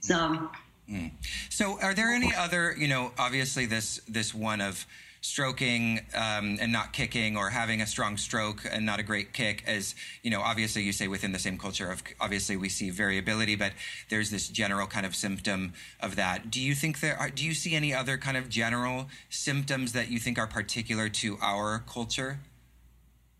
So. Mm. So, are there any other? You know, obviously this this one of stroking um, and not kicking or having a strong stroke and not a great kick as you know obviously you say within the same culture of obviously we see variability but there's this general kind of symptom of that do you think there are do you see any other kind of general symptoms that you think are particular to our culture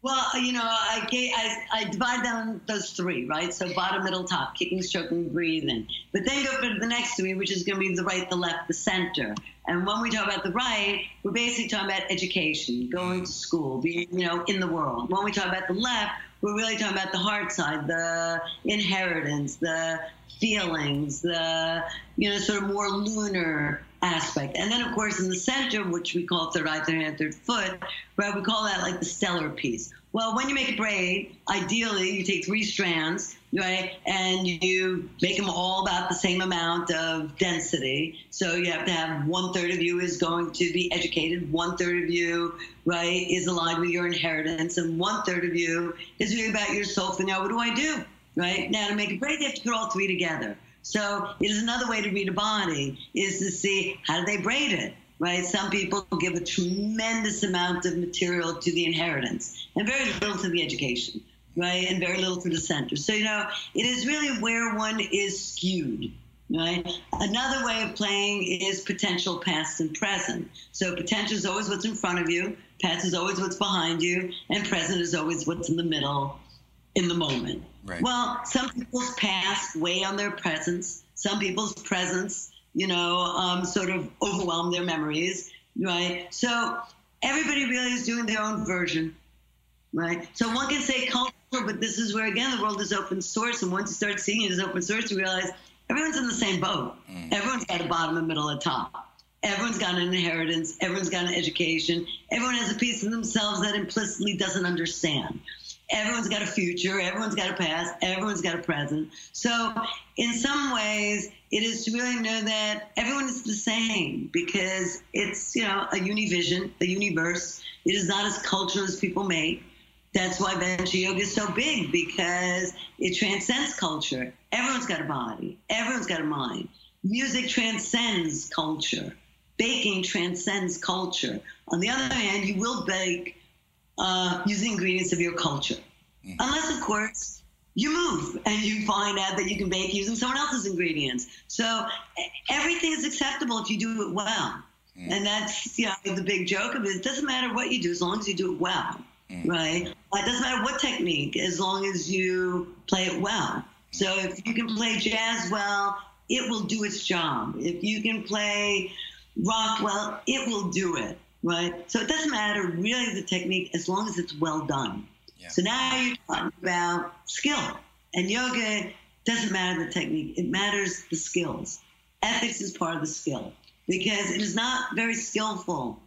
well, you know, I, gave, I, I divide down those three, right? So bottom, middle, top, kicking, stroking, breathing. But then go for the next three, which is going to be the right, the left, the center. And when we talk about the right, we're basically talking about education, going to school, being, you know, in the world. When we talk about the left, we're really talking about the heart side, the inheritance, the feelings, the, you know, sort of more lunar aspect. And then, of course, in the center, which we call third eye, third hand, third foot, right, we call that like the stellar piece. Well, when you make a braid, ideally you take three strands, right, and you make them all about the same amount of density. So you have to have one third of you is going to be educated, one third of you, right, is aligned with your inheritance, and one third of you is really about your soul. For now, what do I do? Right now, to make a braid, you have to put all three together. So it is another way to read a body is to see how do they braid it, right? Some people give a tremendous amount of material to the inheritance and very little to the education, right? And very little to the center. So, you know, it is really where one is skewed. Right. Another way of playing is potential past and present. So potential is always what's in front of you, past is always what's behind you, and present is always what's in the middle in the moment. Right. Well, some people's past weigh on their presence. Some people's presence, you know, um, sort of overwhelm their memories, right? So everybody really is doing their own version, right? So one can say culture, but this is where again the world is open source, and once you start seeing it as open source, you realize everyone's in the same boat. Mm. Everyone's got a bottom, a middle, a top. Everyone's got an inheritance. Everyone's got an education. Everyone has a piece of themselves that implicitly doesn't understand everyone's got a future, everyone's got a past, everyone's got a present. So, in some ways, it is to really know that everyone is the same because it's, you know, a univision, a universe. It is not as cultural as people make. That's why Yantra Yoga is so big because it transcends culture. Everyone's got a body, everyone's got a mind. Music transcends culture. Baking transcends culture. On the other hand, you will bake uh, using ingredients of your culture. Mm. Unless, of course, you move and you find out that you can bake using someone else's ingredients. So everything is acceptable if you do it well. Mm. And that's you know the big joke of it. It doesn't matter what you do as long as you do it well, mm. right? It doesn't matter what technique as long as you play it well. So if you can play jazz well, it will do its job. If you can play rock well, it will do it right? So it doesn't matter really the technique as long as it's well done. Yeah. So now you're talking about skill. And yoga doesn't matter the technique, it matters the skills. Ethics is part of the skill because it is not very skillful,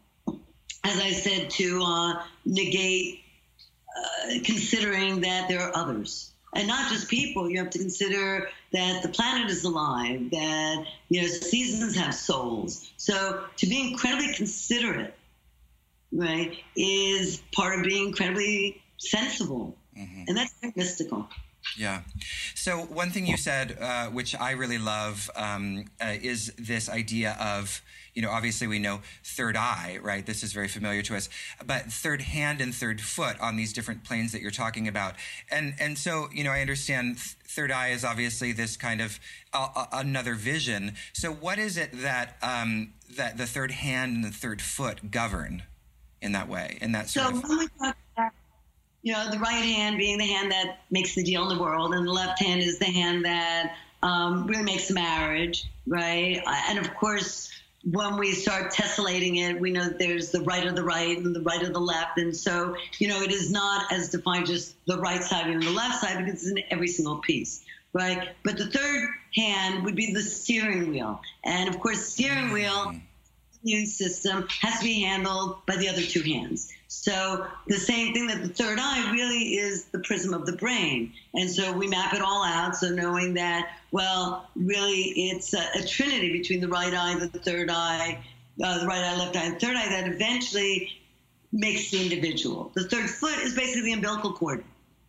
as I said, to uh, negate uh, considering that there are others. And not just people, you have to consider that the planet is alive, that you know seasons have souls. So to be incredibly considerate right, is part of being incredibly sensible. Mm-hmm. And that's mystical. Yeah. So one thing you said, uh, which I really love, um, uh, is this idea of, you know, obviously we know third eye, right? This is very familiar to us, but third hand and third foot on these different planes that you're talking about, and and so you know, I understand third eye is obviously this kind of uh, uh, another vision. So what is it that um, that the third hand and the third foot govern? In that way, in that sort so of. when we talk about, you know, the right hand being the hand that makes the deal in the world, and the left hand is the hand that um, really makes the marriage, right? Uh, And of course, when we start tessellating it, we know that there's the right of the right and the right of the left. And so, you know, it is not as defined just the right side and the left side because it's in every single piece, right? But the third hand would be the steering wheel. And of course, steering wheel immune system has to be handled by the other two hands. So the same thing that the third eye really is the prism of the brain. And so we map it all out. So knowing that, well, really it's a, a trinity between the right eye, the third eye, uh, the right eye, left eye, and third eye that eventually makes the individual. The third foot is basically the umbilical cord.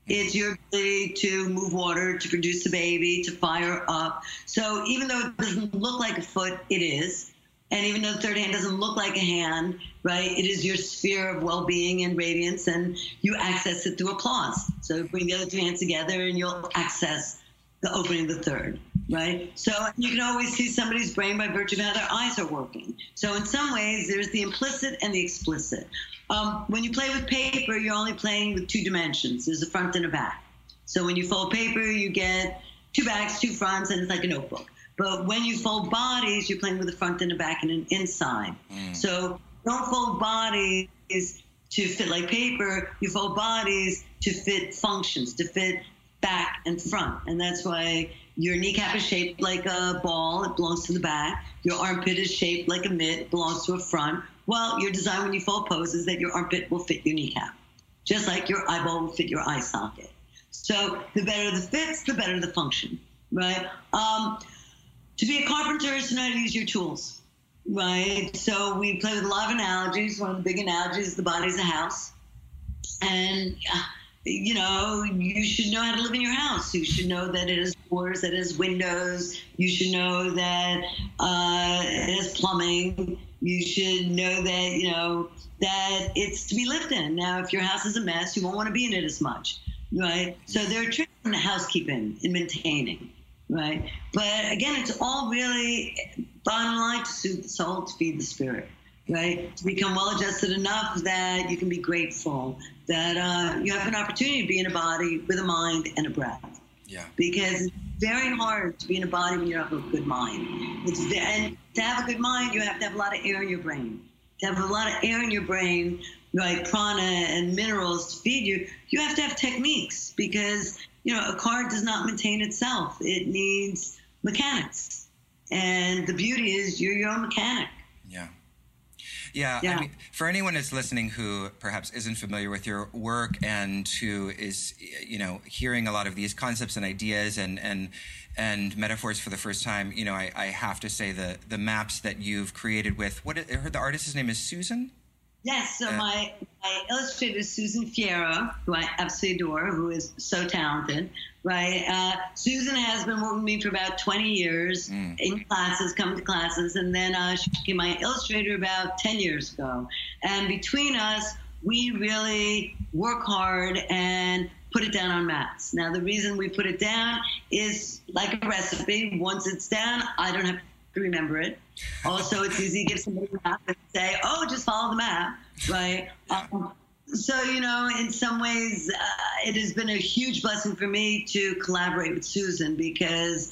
It's your ability to move water, to produce a baby, to fire up. So even though it doesn't look like a foot, it is. And even though the third hand doesn't look like a hand, right, it is your sphere of well being and radiance, and you access it through applause. So bring the other two hands together, and you'll access the opening of the third, right? So you can always see somebody's brain by virtue of how their eyes are working. So in some ways, there's the implicit and the explicit. Um, when you play with paper, you're only playing with two dimensions there's a front and a back. So when you fold paper, you get two backs, two fronts, and it's like a notebook. But when you fold bodies, you're playing with the front and the back and an inside. So don't fold bodies to fit like paper. You fold bodies to fit functions, to fit back and front. And that's why your kneecap is shaped like a ball. It belongs to the back. Your armpit is shaped like a mitt. It belongs to a front. Well, your design when you fold poses that your armpit will fit your kneecap, just like your eyeball will fit your eye socket. So the better the fits, the better the function, right? Um, to be a carpenter is to know how to use your tools, right? So we play with a lot of analogies. One of the big analogies is the body's a house. And, uh, you know, you should know how to live in your house. You should know that it has doors, that it has windows. You should know that uh, it has plumbing. You should know that, you know, that it's to be lived in. Now, if your house is a mess, you won't want to be in it as much, right? So there are tricks in housekeeping, in maintaining right? But again, it's all really bottom line to soothe the soul, to feed the spirit, right? To become well adjusted enough that you can be grateful, that uh, you have an opportunity to be in a body with a mind and a breath. Yeah. Because it's very hard to be in a body when you don't have a good mind. It's and to have a good mind, you have to have a lot of air in your brain. To have a lot of air in your brain, like prana and minerals to feed you, you have to have techniques because you know, a car does not maintain itself. It needs mechanics. And the beauty is you're your own mechanic. Yeah. Yeah, Yeah. I mean, for anyone that's listening who perhaps isn't familiar with your work and who is, you know, hearing a lot of these concepts and ideas and and and metaphors for the first time, you know, I, I have to say the the maps that you've created with what I heard the artist's name is Susan. Yes, so my, my illustrator Susan Fierro, who I absolutely adore, who is so talented, right? Uh, Susan has been working with me for about 20 years in classes, coming to classes, and then uh, she became my illustrator about 10 years ago. And between us, we really work hard and put it down on mats. Now, the reason we put it down is like a recipe. Once it's down, I don't have to remember it. Also, it's easy to give somebody a map and say, oh, just follow the map, right? Um, so, you know, in some ways, uh, it has been a huge blessing for me to collaborate with Susan because,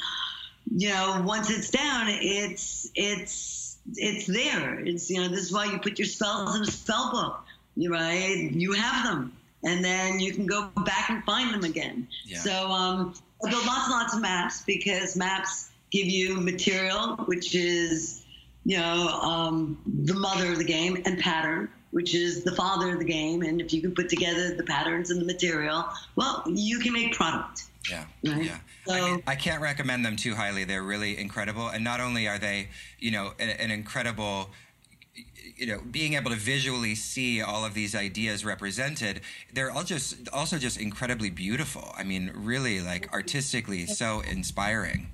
you know, once it's down, it's it's it's there. It's you know, this is why you put your spells in a spell book, you right? You have them, and then you can go back and find them again. Yeah. So, um, I built lots and lots of maps because maps give you material, which is you know, um, the mother of the game, and pattern, which is the father of the game. And if you can put together the patterns and the material, well, you can make product. Yeah, Right. yeah. I, So- mean, I can't recommend them too highly. They're really incredible, and not only are they, you know, an, an incredible, you know, being able to visually see all of these ideas represented, they're all just also just incredibly beautiful. I mean, really, like artistically, so inspiring.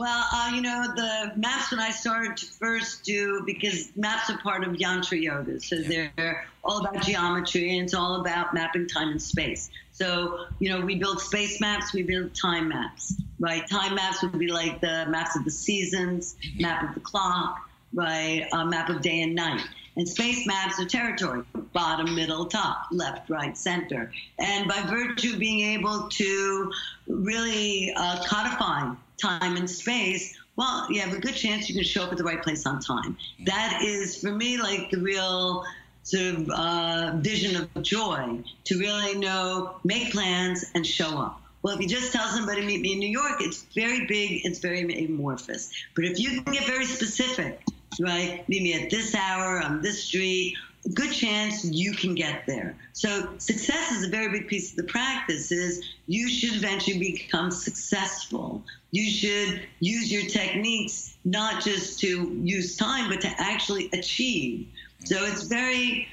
Well, uh, you know, the maps when I started to first do, because maps are part of Yantra Yoga. So they're all about geometry and it's all about mapping time and space. So, you know, we build space maps, we build time maps, right? Time maps would be like the maps of the seasons, map of the clock. right? A map of day and night. And space maps are territory bottom, middle, top, left, right, center. And by virtue of being able to really uh, codify time and space, well, you have a good chance you can show up at the right place on time. That is, for me, like the real sort of uh, vision of joy to really know, make plans, and show up. Well, if you just tell somebody meet me in New York, it's very big, it's very amorphous. But if you can get very specific, right? Meet me at this hour on this street. Good chance you can get there. So success is a very big piece of the practice. Is you should eventually become successful. You should use your techniques not just to use time, but to actually achieve. So it's very,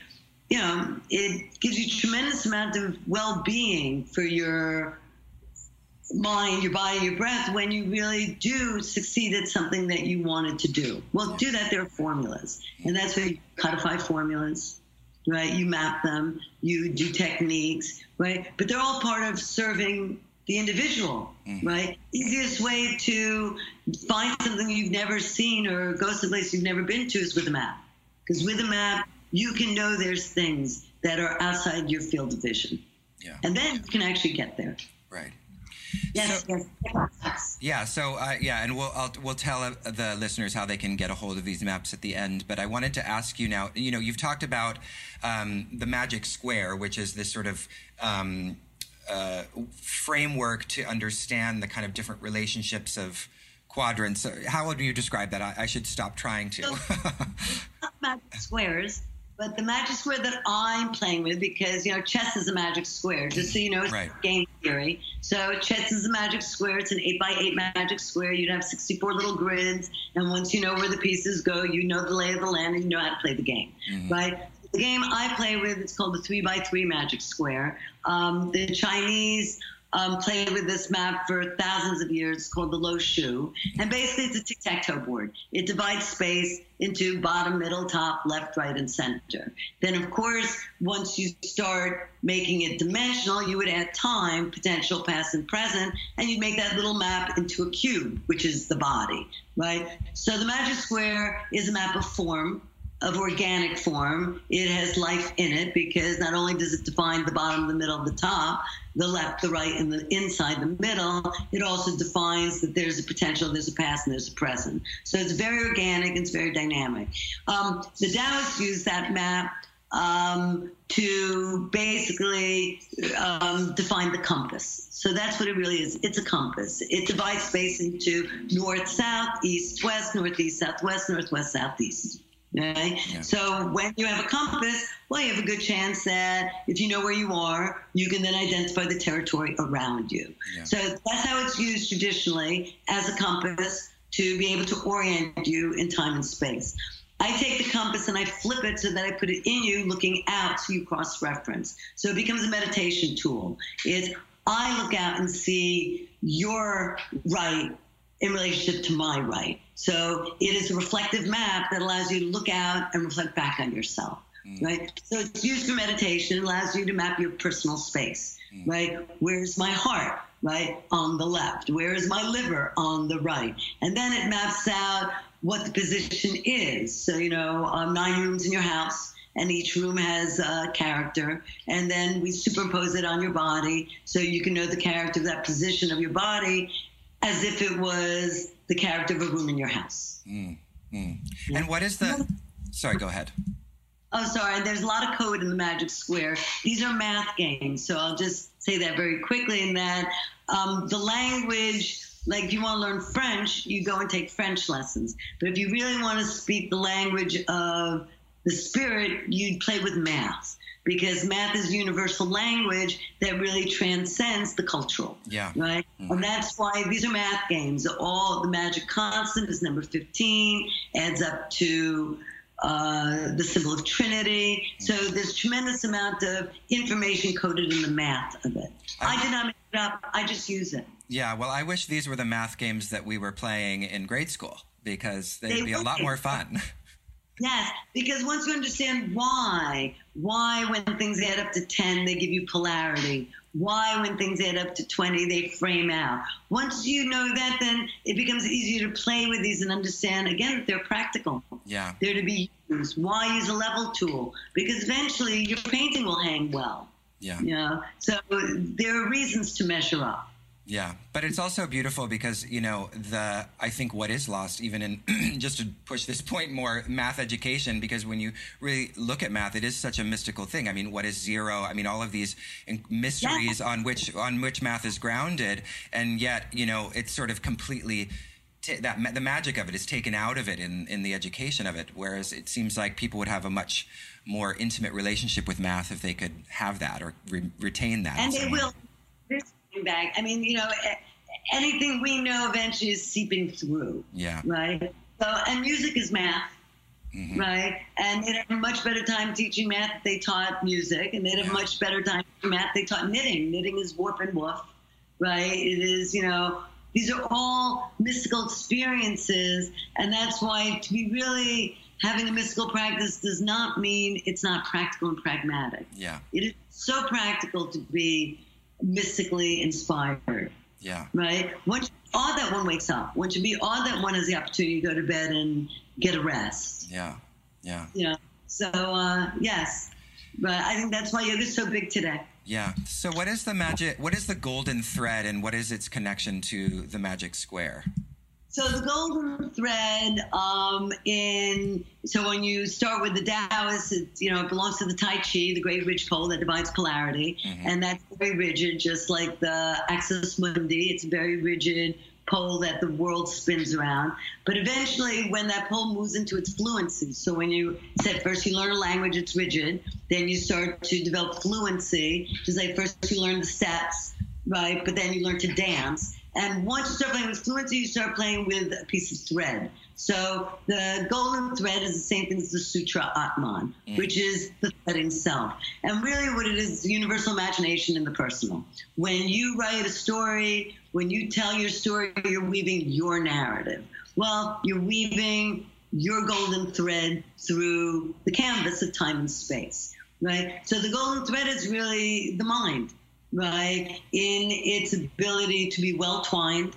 you know, it gives you tremendous amount of well-being for your mind, your body, your breath when you really do succeed at something that you wanted to do. Well, do that, there are formulas. And that's where you codify formulas, right? You map them, you do techniques, right? But they're all part of serving the individual, mm-hmm. right? Easiest way to find something you've never seen or go someplace you've never been to is with a map. Because with a map, you can know there's things that are outside your field of vision. Yeah. And then you can actually get there. Right. Yes, so, yes. Yeah. So uh, yeah, and we'll I'll, we'll tell uh, the listeners how they can get a hold of these maps at the end. But I wanted to ask you now. You know, you've talked about um, the magic square, which is this sort of um, uh, framework to understand the kind of different relationships of quadrants. How would you describe that? I, I should stop trying to. So, <laughs> magic squares but the magic square that I'm playing with, because you know, chess is a magic square, just so you know, it's right. game theory. So chess is a magic square. It's an eight by eight magic square. You'd have 64 little grids, and once you know where the pieces go, you know the lay of the land, and you know how to play the game, mm-hmm. right? The game I play with is called the three by three magic square. Um, the Chinese um, played with this map for thousands of years called the Lo Shu. And basically, it's a tic tac toe board. It divides space into bottom, middle, top, left, right, and center. Then, of course, once you start making it dimensional, you would add time, potential, past, and present, and you make that little map into a cube, which is the body, right? So the magic square is a map of form of organic form. It has life in it because not only does it define the bottom, the middle, the top, the left, the right, and the inside, the middle, it also defines that there's a potential, there's a past, and there's a present. So it's very organic, it's very dynamic. Um, the Taoists use that map um, to basically um, define the compass. So that's what it really is. It's a compass. It divides space into north, south, east, west, northeast, southwest, northwest, southeast. Okay? Yeah. So when you have a compass, well, you have a good chance that if you know where you are, you can then identify the territory around you. Yeah. So that's how it's used traditionally as a compass to be able to orient you in time and space. I take the compass and I flip it so that I put it in you looking out so you cross reference. So it becomes a meditation tool. It's I look out and see your right in relationship to my right. So it is a reflective map that allows you to look out and reflect back on yourself, mm. right? So it's used for meditation. It allows you to map your personal space, mm. right? Where's my heart, right? On the left. Where is my liver? On the right. And then it maps out what the position is. So, you know, um, nine rooms in your house and each room has a character. And then we superimpose it on your body so you can know the character of that position of your body as if it was the character of a room in your house. Mm, mm. Yeah. And what is the? Sorry, go ahead. Oh, sorry. There's a lot of code in the Magic Square. These are math games, so I'll just say that very quickly. In that um, the language, like if you want to learn French, you go and take French lessons. But if you really want to speak the language of the spirit, you play with math because math is universal language that really transcends the cultural. Yeah. Right? Mm-hmm. And that's why these are math games. All the magic constant is number 15, adds up to uh, the symbol of Trinity. So mm-hmm. there's tremendous amount of information coded in the math of it. I, I did not make it up. I just use it. Yeah, well, I wish these were the math games that we were playing in grade school because they'd they be a lot more fun. <laughs> Yes, because once you understand why, why when things add up to 10, they give you polarity. Why, when things add up to 20, they frame out. Once you know that, then it becomes easier to play with these and understand, again, that they're practical. Yeah. They're to be used. Why use a level tool? Because eventually your painting will hang well. Yeah. You know? So there are reasons to measure up. Yeah, but it's also beautiful because you know the I think what is lost even in <clears throat> just to push this point more math education because when you really look at math it is such a mystical thing. I mean, what is zero? I mean, all of these mysteries yeah. on which on which math is grounded, and yet you know it's sort of completely. T- that the magic of it is taken out of it in, in the education of it. Whereas it seems like people would have a much more intimate relationship with math if they could have that or re- retain that. And they will back. I mean, you know, anything we know eventually is seeping through. Yeah. Right. So, and music is math. Mm-hmm. Right, and they had a much better time teaching math if they taught music, and they had a much better time teaching math they taught knitting. Knitting is warp and woof, right? It is, you know, these are all mystical experiences, and that's why to be really having a mystical practice does not mean it's not practical and pragmatic. Yeah, it is so practical to be mystically inspired. Yeah. Right? Once all that one wakes up. Once you be all that one has the opportunity to go to bed and get a rest. Yeah. Yeah. Yeah. So uh, yes. But I think that's why yoga is so big today. Yeah. So what is the magic what is the golden thread and what is its connection to the magic square? So the golden thread um, in so when you start with the Taoist, it, you know it belongs to the Tai Chi, the great ridge pole that divides polarity, mm-hmm. and that's very rigid, just like the axis mundi. It's a very rigid pole that the world spins around. But eventually, when that pole moves into its fluency, so when you said first you learn a language, it's rigid. Then you start to develop fluency, just like first you learn the steps, right? But then you learn to dance and once you start playing with fluency, you start playing with a piece of thread. So the golden thread is the same thing as the Sutra Atman, mm. which is the threading self. And really, what it is is universal imagination in the personal. When you write a story, when you tell your story, you're weaving your narrative. Well, you're weaving your golden thread through the canvas of time and space, right? So the golden thread is really the mind right, in its ability to be well twined,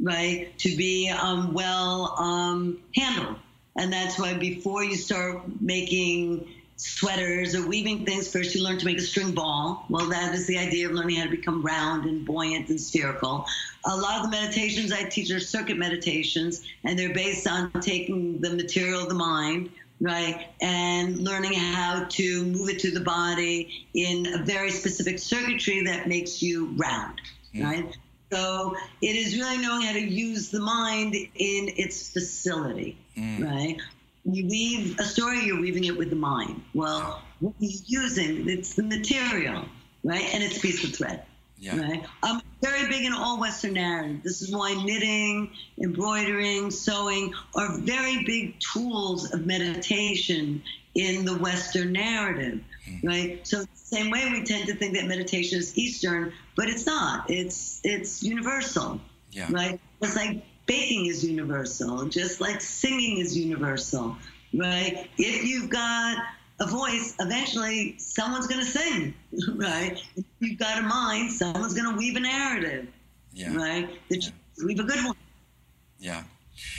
right, to be um, well um, handled. And that's why before you start making sweaters or weaving things, first you learn to make a string ball. Well, that is the idea of learning how to become round and buoyant and spherical. A lot of the meditations I teach are circuit meditations, and they're based on taking the material of the mind, right? And learning how to move it to the body in a very specific circuitry that makes you round, mm. right? So it is really knowing how to use the mind in its facility, mm. right? You weave a story, you're weaving it with the mind. Well, what are you using? It's the material, right? And it's a piece of thread. Yeah. Right. I'm very big in all Western narrative. This is why knitting, embroidering, sewing are very big tools of meditation in the Western narrative. Mm-hmm. Right. So the same way we tend to think that meditation is Eastern, but it's not. It's it's universal. Yeah. Right. It's like baking is universal, just like singing is universal. Right. If you've got a voice, eventually someone's going to sing, <laughs> right? If you've got a mind, someone's going to weave a narrative, yeah. right? Yeah. weave a good one. Yeah.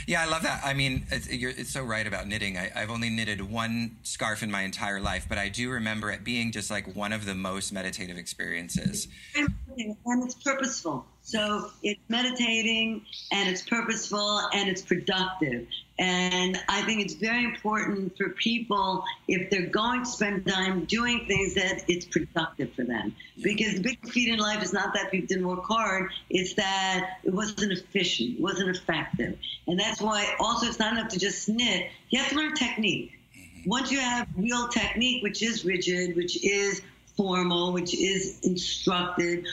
Yeah, I love that. I mean, it's, it's so right about knitting. I, have only knitted one scarf in my entire life, but I do remember it being just like one of the most meditative experiences. And it's purposeful. So it's meditating and it's purposeful and it's productive. And I think it's very important for people, if they're going to spend time doing things, that it's productive for them. Because the big defeat in life is not that people didn't work hard, it's that it wasn't efficient, it wasn't effective. And that's why also it's not enough to just knit, you have to learn technique. Mm-hmm. Once you have real technique, which is rigid, which is formal, which is instructed,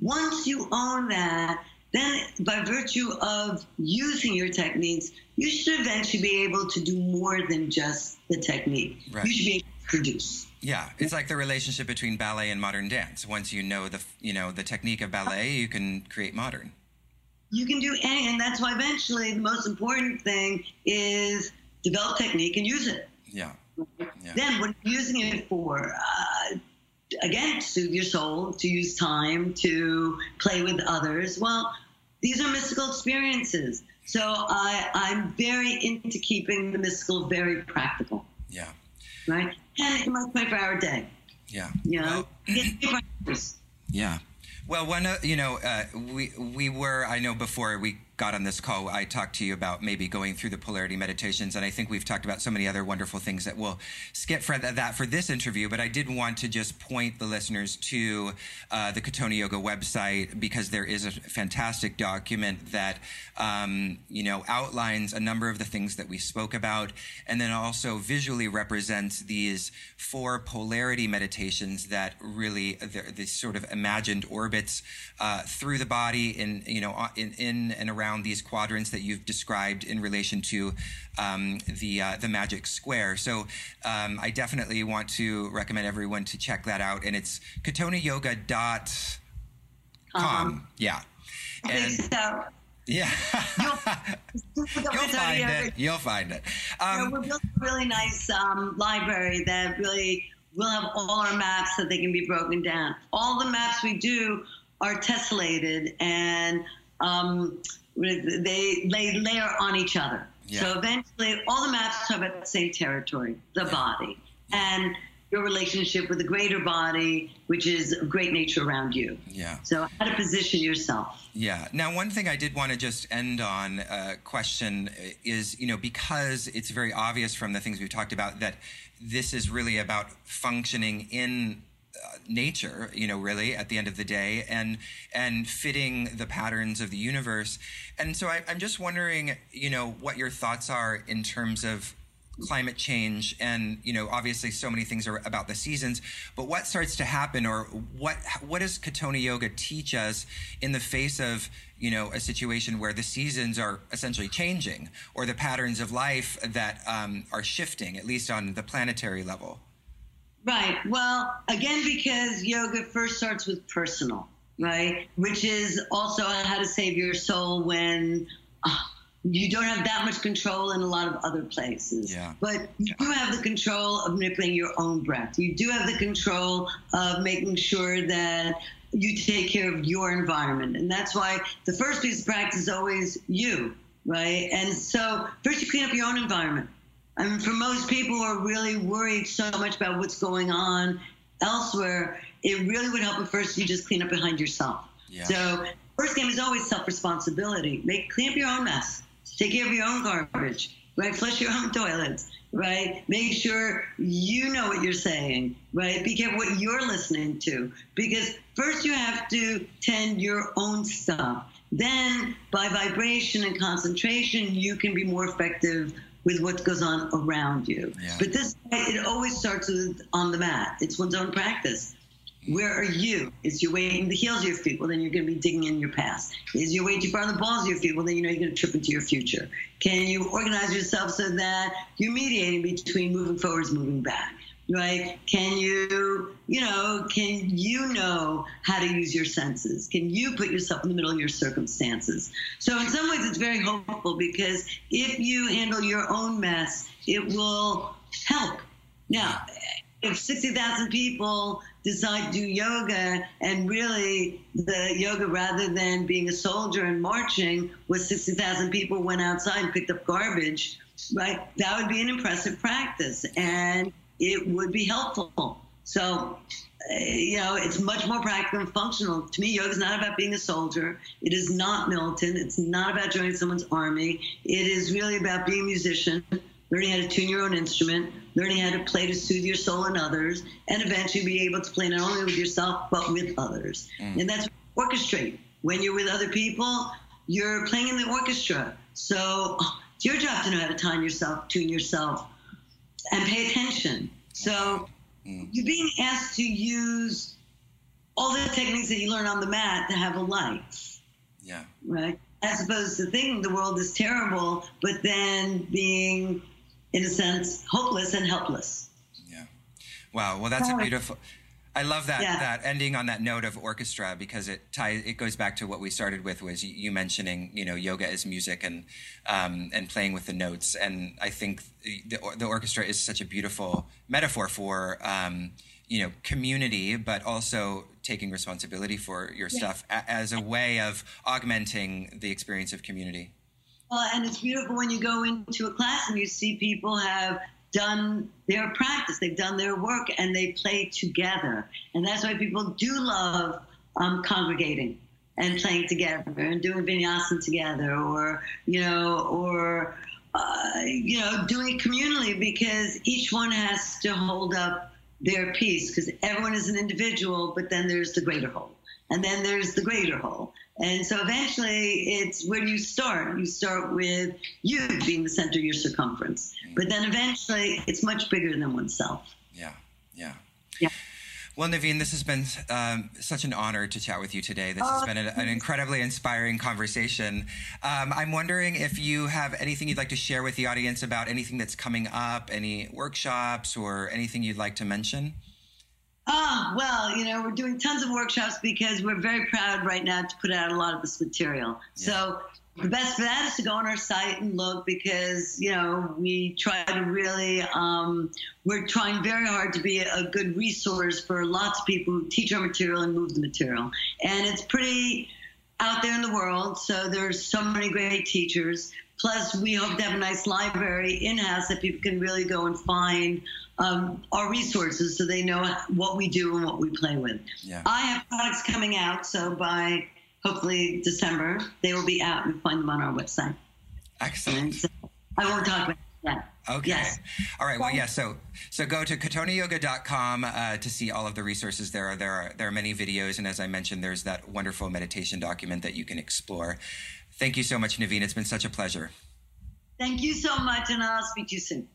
once you own that, then by virtue of using your techniques, you should eventually be able to do more than just the technique. Right. You should be able to produce. Yeah, it's like the relationship between ballet and modern dance. Once you know the you know the technique of ballet, you can create modern. You can do any, and that's why eventually the most important thing is develop technique and use it. Yeah. yeah. Then what are you using it for? Uh, again, to soothe your soul, to use time, to play with others. Well, these are mystical experiences. So I, I'm very into keeping the mystical very practical. Yeah. Right? And in my 24 hour day. Yeah. You know, well, yeah. Well, one, uh, you know, uh, we we were. I know before we got on this call, I talked to you about maybe going through the polarity meditations, and I think we've talked about so many other wonderful things that we'll skip for that for this interview. But I did want to just point the listeners to uh, the Katonah Yoga website because there is a fantastic document that um, you know outlines a number of the things that we spoke about, and then also visually represents these four polarity meditations that really the sort of imagined orbits uh, through the body in you know in in and around around these quadrants that you've described in relation to um, the uh, the magic square. So um, I definitely want to recommend everyone to check that out, and it's katonahyoga.com. Uh-huh. Yeah. And, so. Yeah. You'll, <laughs> You'll find it. You'll find it. Um, we're building a really nice um, library that really will have all our maps that they can be broken down. All the maps we do are tessellated and um, they they layer on each other. Yeah. So eventually, all the maps talk about the same territory, the yeah. body, and your relationship with the greater body, which is of great nature around you. Yeah. So how to position yourself. Yeah. Now, one thing I did want to just end on a uh, question is, you know, because it's very obvious from the things we've talked about that this is really about functioning in uh, nature, you know, really at the end of the day, and and fitting the patterns of the universe. And so I, I'm just wondering, you know, what your thoughts are in terms of climate change and you know obviously so many things are about the seasons but what starts to happen or what what does katonah yoga teach us in the face of you know a situation where the seasons are essentially changing or the patterns of life that um, are shifting at least on the planetary level Right. Well, again, because yoga first starts with personal, right? Which is also how to save your soul when uh, you don't have that much control in a lot of other places. Yeah. But you do have the control of manipulating your own breath. You do have the control of making sure that you take care of your environment. And that's why the first piece of practice is always you, right? And so first you clean up your own environment I mean, for most people who are really worried so much about what's going on elsewhere, it really would help if first you just clean up behind yourself. Yeah. So first game is always self-responsibility. Make clean up your own mess. Take care of your own garbage. Right, flush your own <laughs> toilets. Right, make sure you know what you're saying. Right, be careful what you're listening to because first you have to tend your own stuff. Then, by vibration and concentration, you can be more effective with what goes on around you. Yeah. But this, it always starts with on the mat. It's one's own practice. Mm. Where are you? Is your weight in the heels of your feet? Well, then you're going to be digging in your past. Is your weight too far in the balls of your feet? Well, then you know you're going to trip into your future. Can you organize yourself so that you're mediating between moving forwards, moving back? Right? Can you, you know, can you know how to use your senses? Can you put yourself in the middle of your circumstances? So, in some ways, it's very hopeful because if you handle your own mess, it will help. Now, if 60,000 people decide to do yoga and really the yoga rather than being a soldier and marching was 60,000 people went outside and picked up garbage right that would be an impressive practice and it would be helpful. So, uh, you know, it's much more practical and functional. To me, yoga is not about being a soldier. It is not militant. It's not about joining someone's army. It is really about being a musician, learning how to tune your own instrument, learning how to play to soothe your soul and others, and eventually be able to play not only with yourself, but with others. Mm. And that's orchestrate. When you're with other people, you're playing in the orchestra. So it's your job to know how to time yourself, tune yourself, and pay attention. So mm. you're being asked to use all the techniques that you learn on the mat to have a life. Yeah. Right? As opposed to thinking the world is terrible, but then being, in a sense, hopeless and helpless. Yeah. Wow. Well, that's a beautiful. I love that yeah. that ending on that note of orchestra because it ties it goes back to what we started with was you mentioning you know yoga is music and um, and playing with the notes and I think the, the orchestra is such a beautiful metaphor for um, you know community but also taking responsibility for your yeah. stuff a- as a way of augmenting the experience of community. Well, and it's beautiful when you go into a class and you see people have done their practice, they've done their work, and they play together. And that's why people do love um, congregating and playing together and doing vinyasa together, or you know, or uh, you know, doing it communally because each one has to hold up their piece because everyone is an individual, but then there's the greater whole, and then there's the greater whole. And so eventually, it's where do you start? You start with you being the center of your circumference. But then eventually, it's much bigger than oneself. Yeah, yeah. Yeah. Well, Nevine, this has been um, such an honor to chat with you today. This has oh, been an, an, incredibly inspiring conversation. Um, I'm wondering if you have anything you'd like to share with the audience about anything that's coming up, any workshops, or anything you'd like to mention. Oh, well, you know, we're doing tons of workshops because we're very proud right now to put out a lot of this material. Yeah. So the best for that is to go on our site and look because, you know, we try to really, um, we're trying very hard to be a good resource for lots of people who teach our material and move the material. And it's pretty out there in the world. So there's so many great teachers. Plus, we hope to have a nice library in house that people can really go and find um, our resources so they know what we do and what we play with. Yeah. I have products coming out, so by hopefully December, they will be out and find them on our website. Excellent. So I won't talk about that. Okay. Yes. All right. Well, yeah. So, so go to katonahyoga.com uh, to see all of the resources. There are there are there are many videos, and as I mentioned, there's that wonderful meditation document that you can explore. Thank you so much, Nevine. It's been such a pleasure. Thank you so much, and I'll speak to you soon.